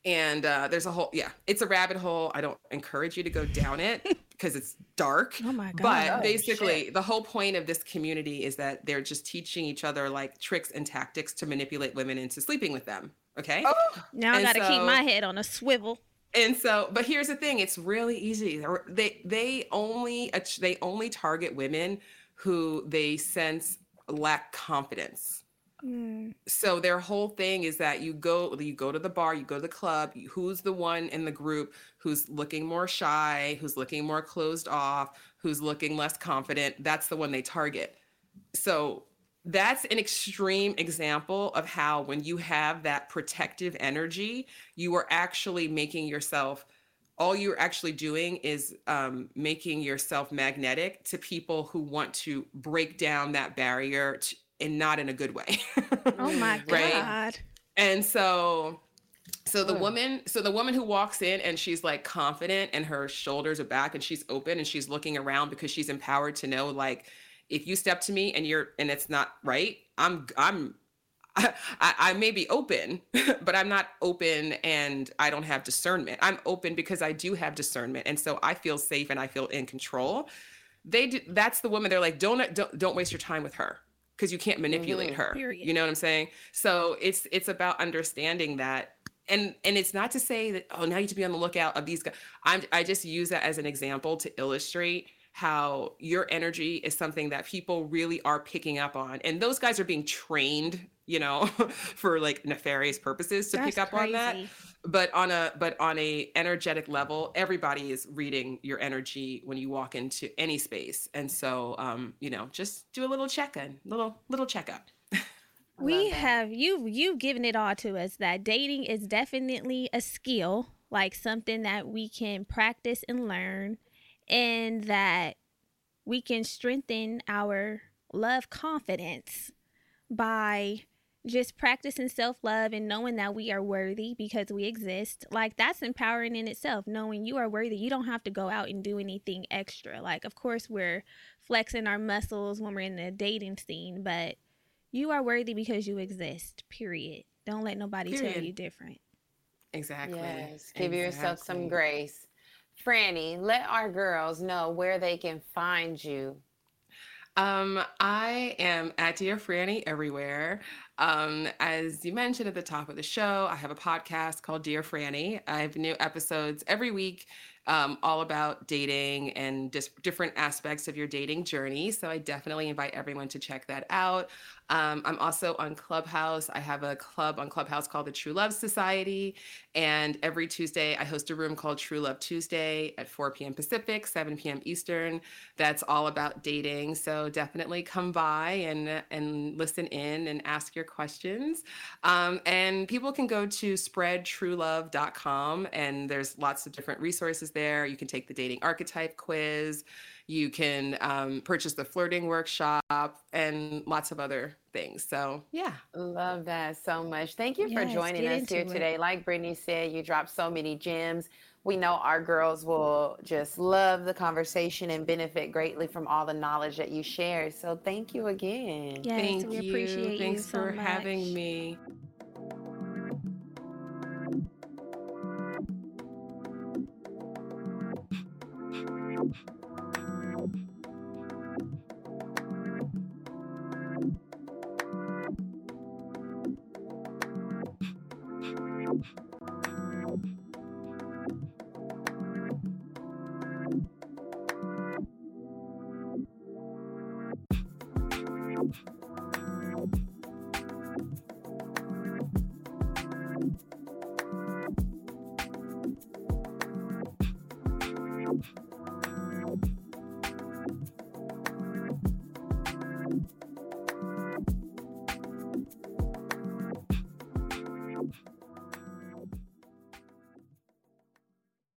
And uh, there's a whole yeah, it's a rabbit hole. I don't encourage you to go down it. [laughs] because it's dark. Oh my god! But oh, basically, shit. the whole point of this community is that they're just teaching each other like tricks and tactics to manipulate women into sleeping with them. Okay. Oh, now I got to so, keep my head on a swivel. And so, but here's the thing: it's really easy. They they only they only target women who they sense lack confidence. Mm. So their whole thing is that you go you go to the bar, you go to the club, who's the one in the group who's looking more shy, who's looking more closed off, who's looking less confident, that's the one they target. So that's an extreme example of how when you have that protective energy, you are actually making yourself all you're actually doing is um, making yourself magnetic to people who want to break down that barrier to, and not in a good way. [laughs] oh my right? god. And so so the woman so the woman who walks in and she's like confident and her shoulders are back and she's open and she's looking around because she's empowered to know like if you step to me and you're and it's not right, I'm I'm [laughs] I, I, may be open, [laughs] but I'm not open and I don't have discernment. I'm open because I do have discernment. And so I feel safe and I feel in control. They do, that's the woman. They're like, don't, don't, don't waste your time with her because you can't manipulate mm-hmm. her. Period. You know what I'm saying? So it's it's about understanding that and and it's not to say that oh now you have to be on the lookout of these guys. I'm I just use that as an example to illustrate how your energy is something that people really are picking up on and those guys are being trained you know [laughs] for like nefarious purposes to That's pick up crazy. on that but on a but on a energetic level everybody is reading your energy when you walk into any space. And so um you know just do a little check-in little little checkup. [laughs] We have you you've given it all to us that dating is definitely a skill like something that we can practice and learn and that we can strengthen our love confidence by just practicing self love and knowing that we are worthy because we exist. Like, that's empowering in itself, knowing you are worthy. You don't have to go out and do anything extra. Like, of course, we're flexing our muscles when we're in the dating scene, but you are worthy because you exist, period. Don't let nobody period. tell you different. Exactly. Yes. Give exactly. yourself some grace. Franny, let our girls know where they can find you. Um, I am at Dear Franny everywhere. Um, as you mentioned at the top of the show, I have a podcast called Dear Franny. I have new episodes every week um, all about dating and just different aspects of your dating journey. So I definitely invite everyone to check that out. Um, I'm also on Clubhouse. I have a club on Clubhouse called the True Love Society. And every Tuesday, I host a room called True Love Tuesday at 4 p.m. Pacific, 7 p.m. Eastern. That's all about dating. So definitely come by and, and listen in and ask your questions. Um, and people can go to spreadtruelove.com, and there's lots of different resources there. You can take the dating archetype quiz. You can um, purchase the flirting workshop and lots of other things. So, yeah. Love that so much. Thank you yes, for joining us here it. today. Like Brittany said, you dropped so many gems. We know our girls will just love the conversation and benefit greatly from all the knowledge that you share. So, thank you again. Yes, thank we you. appreciate Thanks you so for much. having me.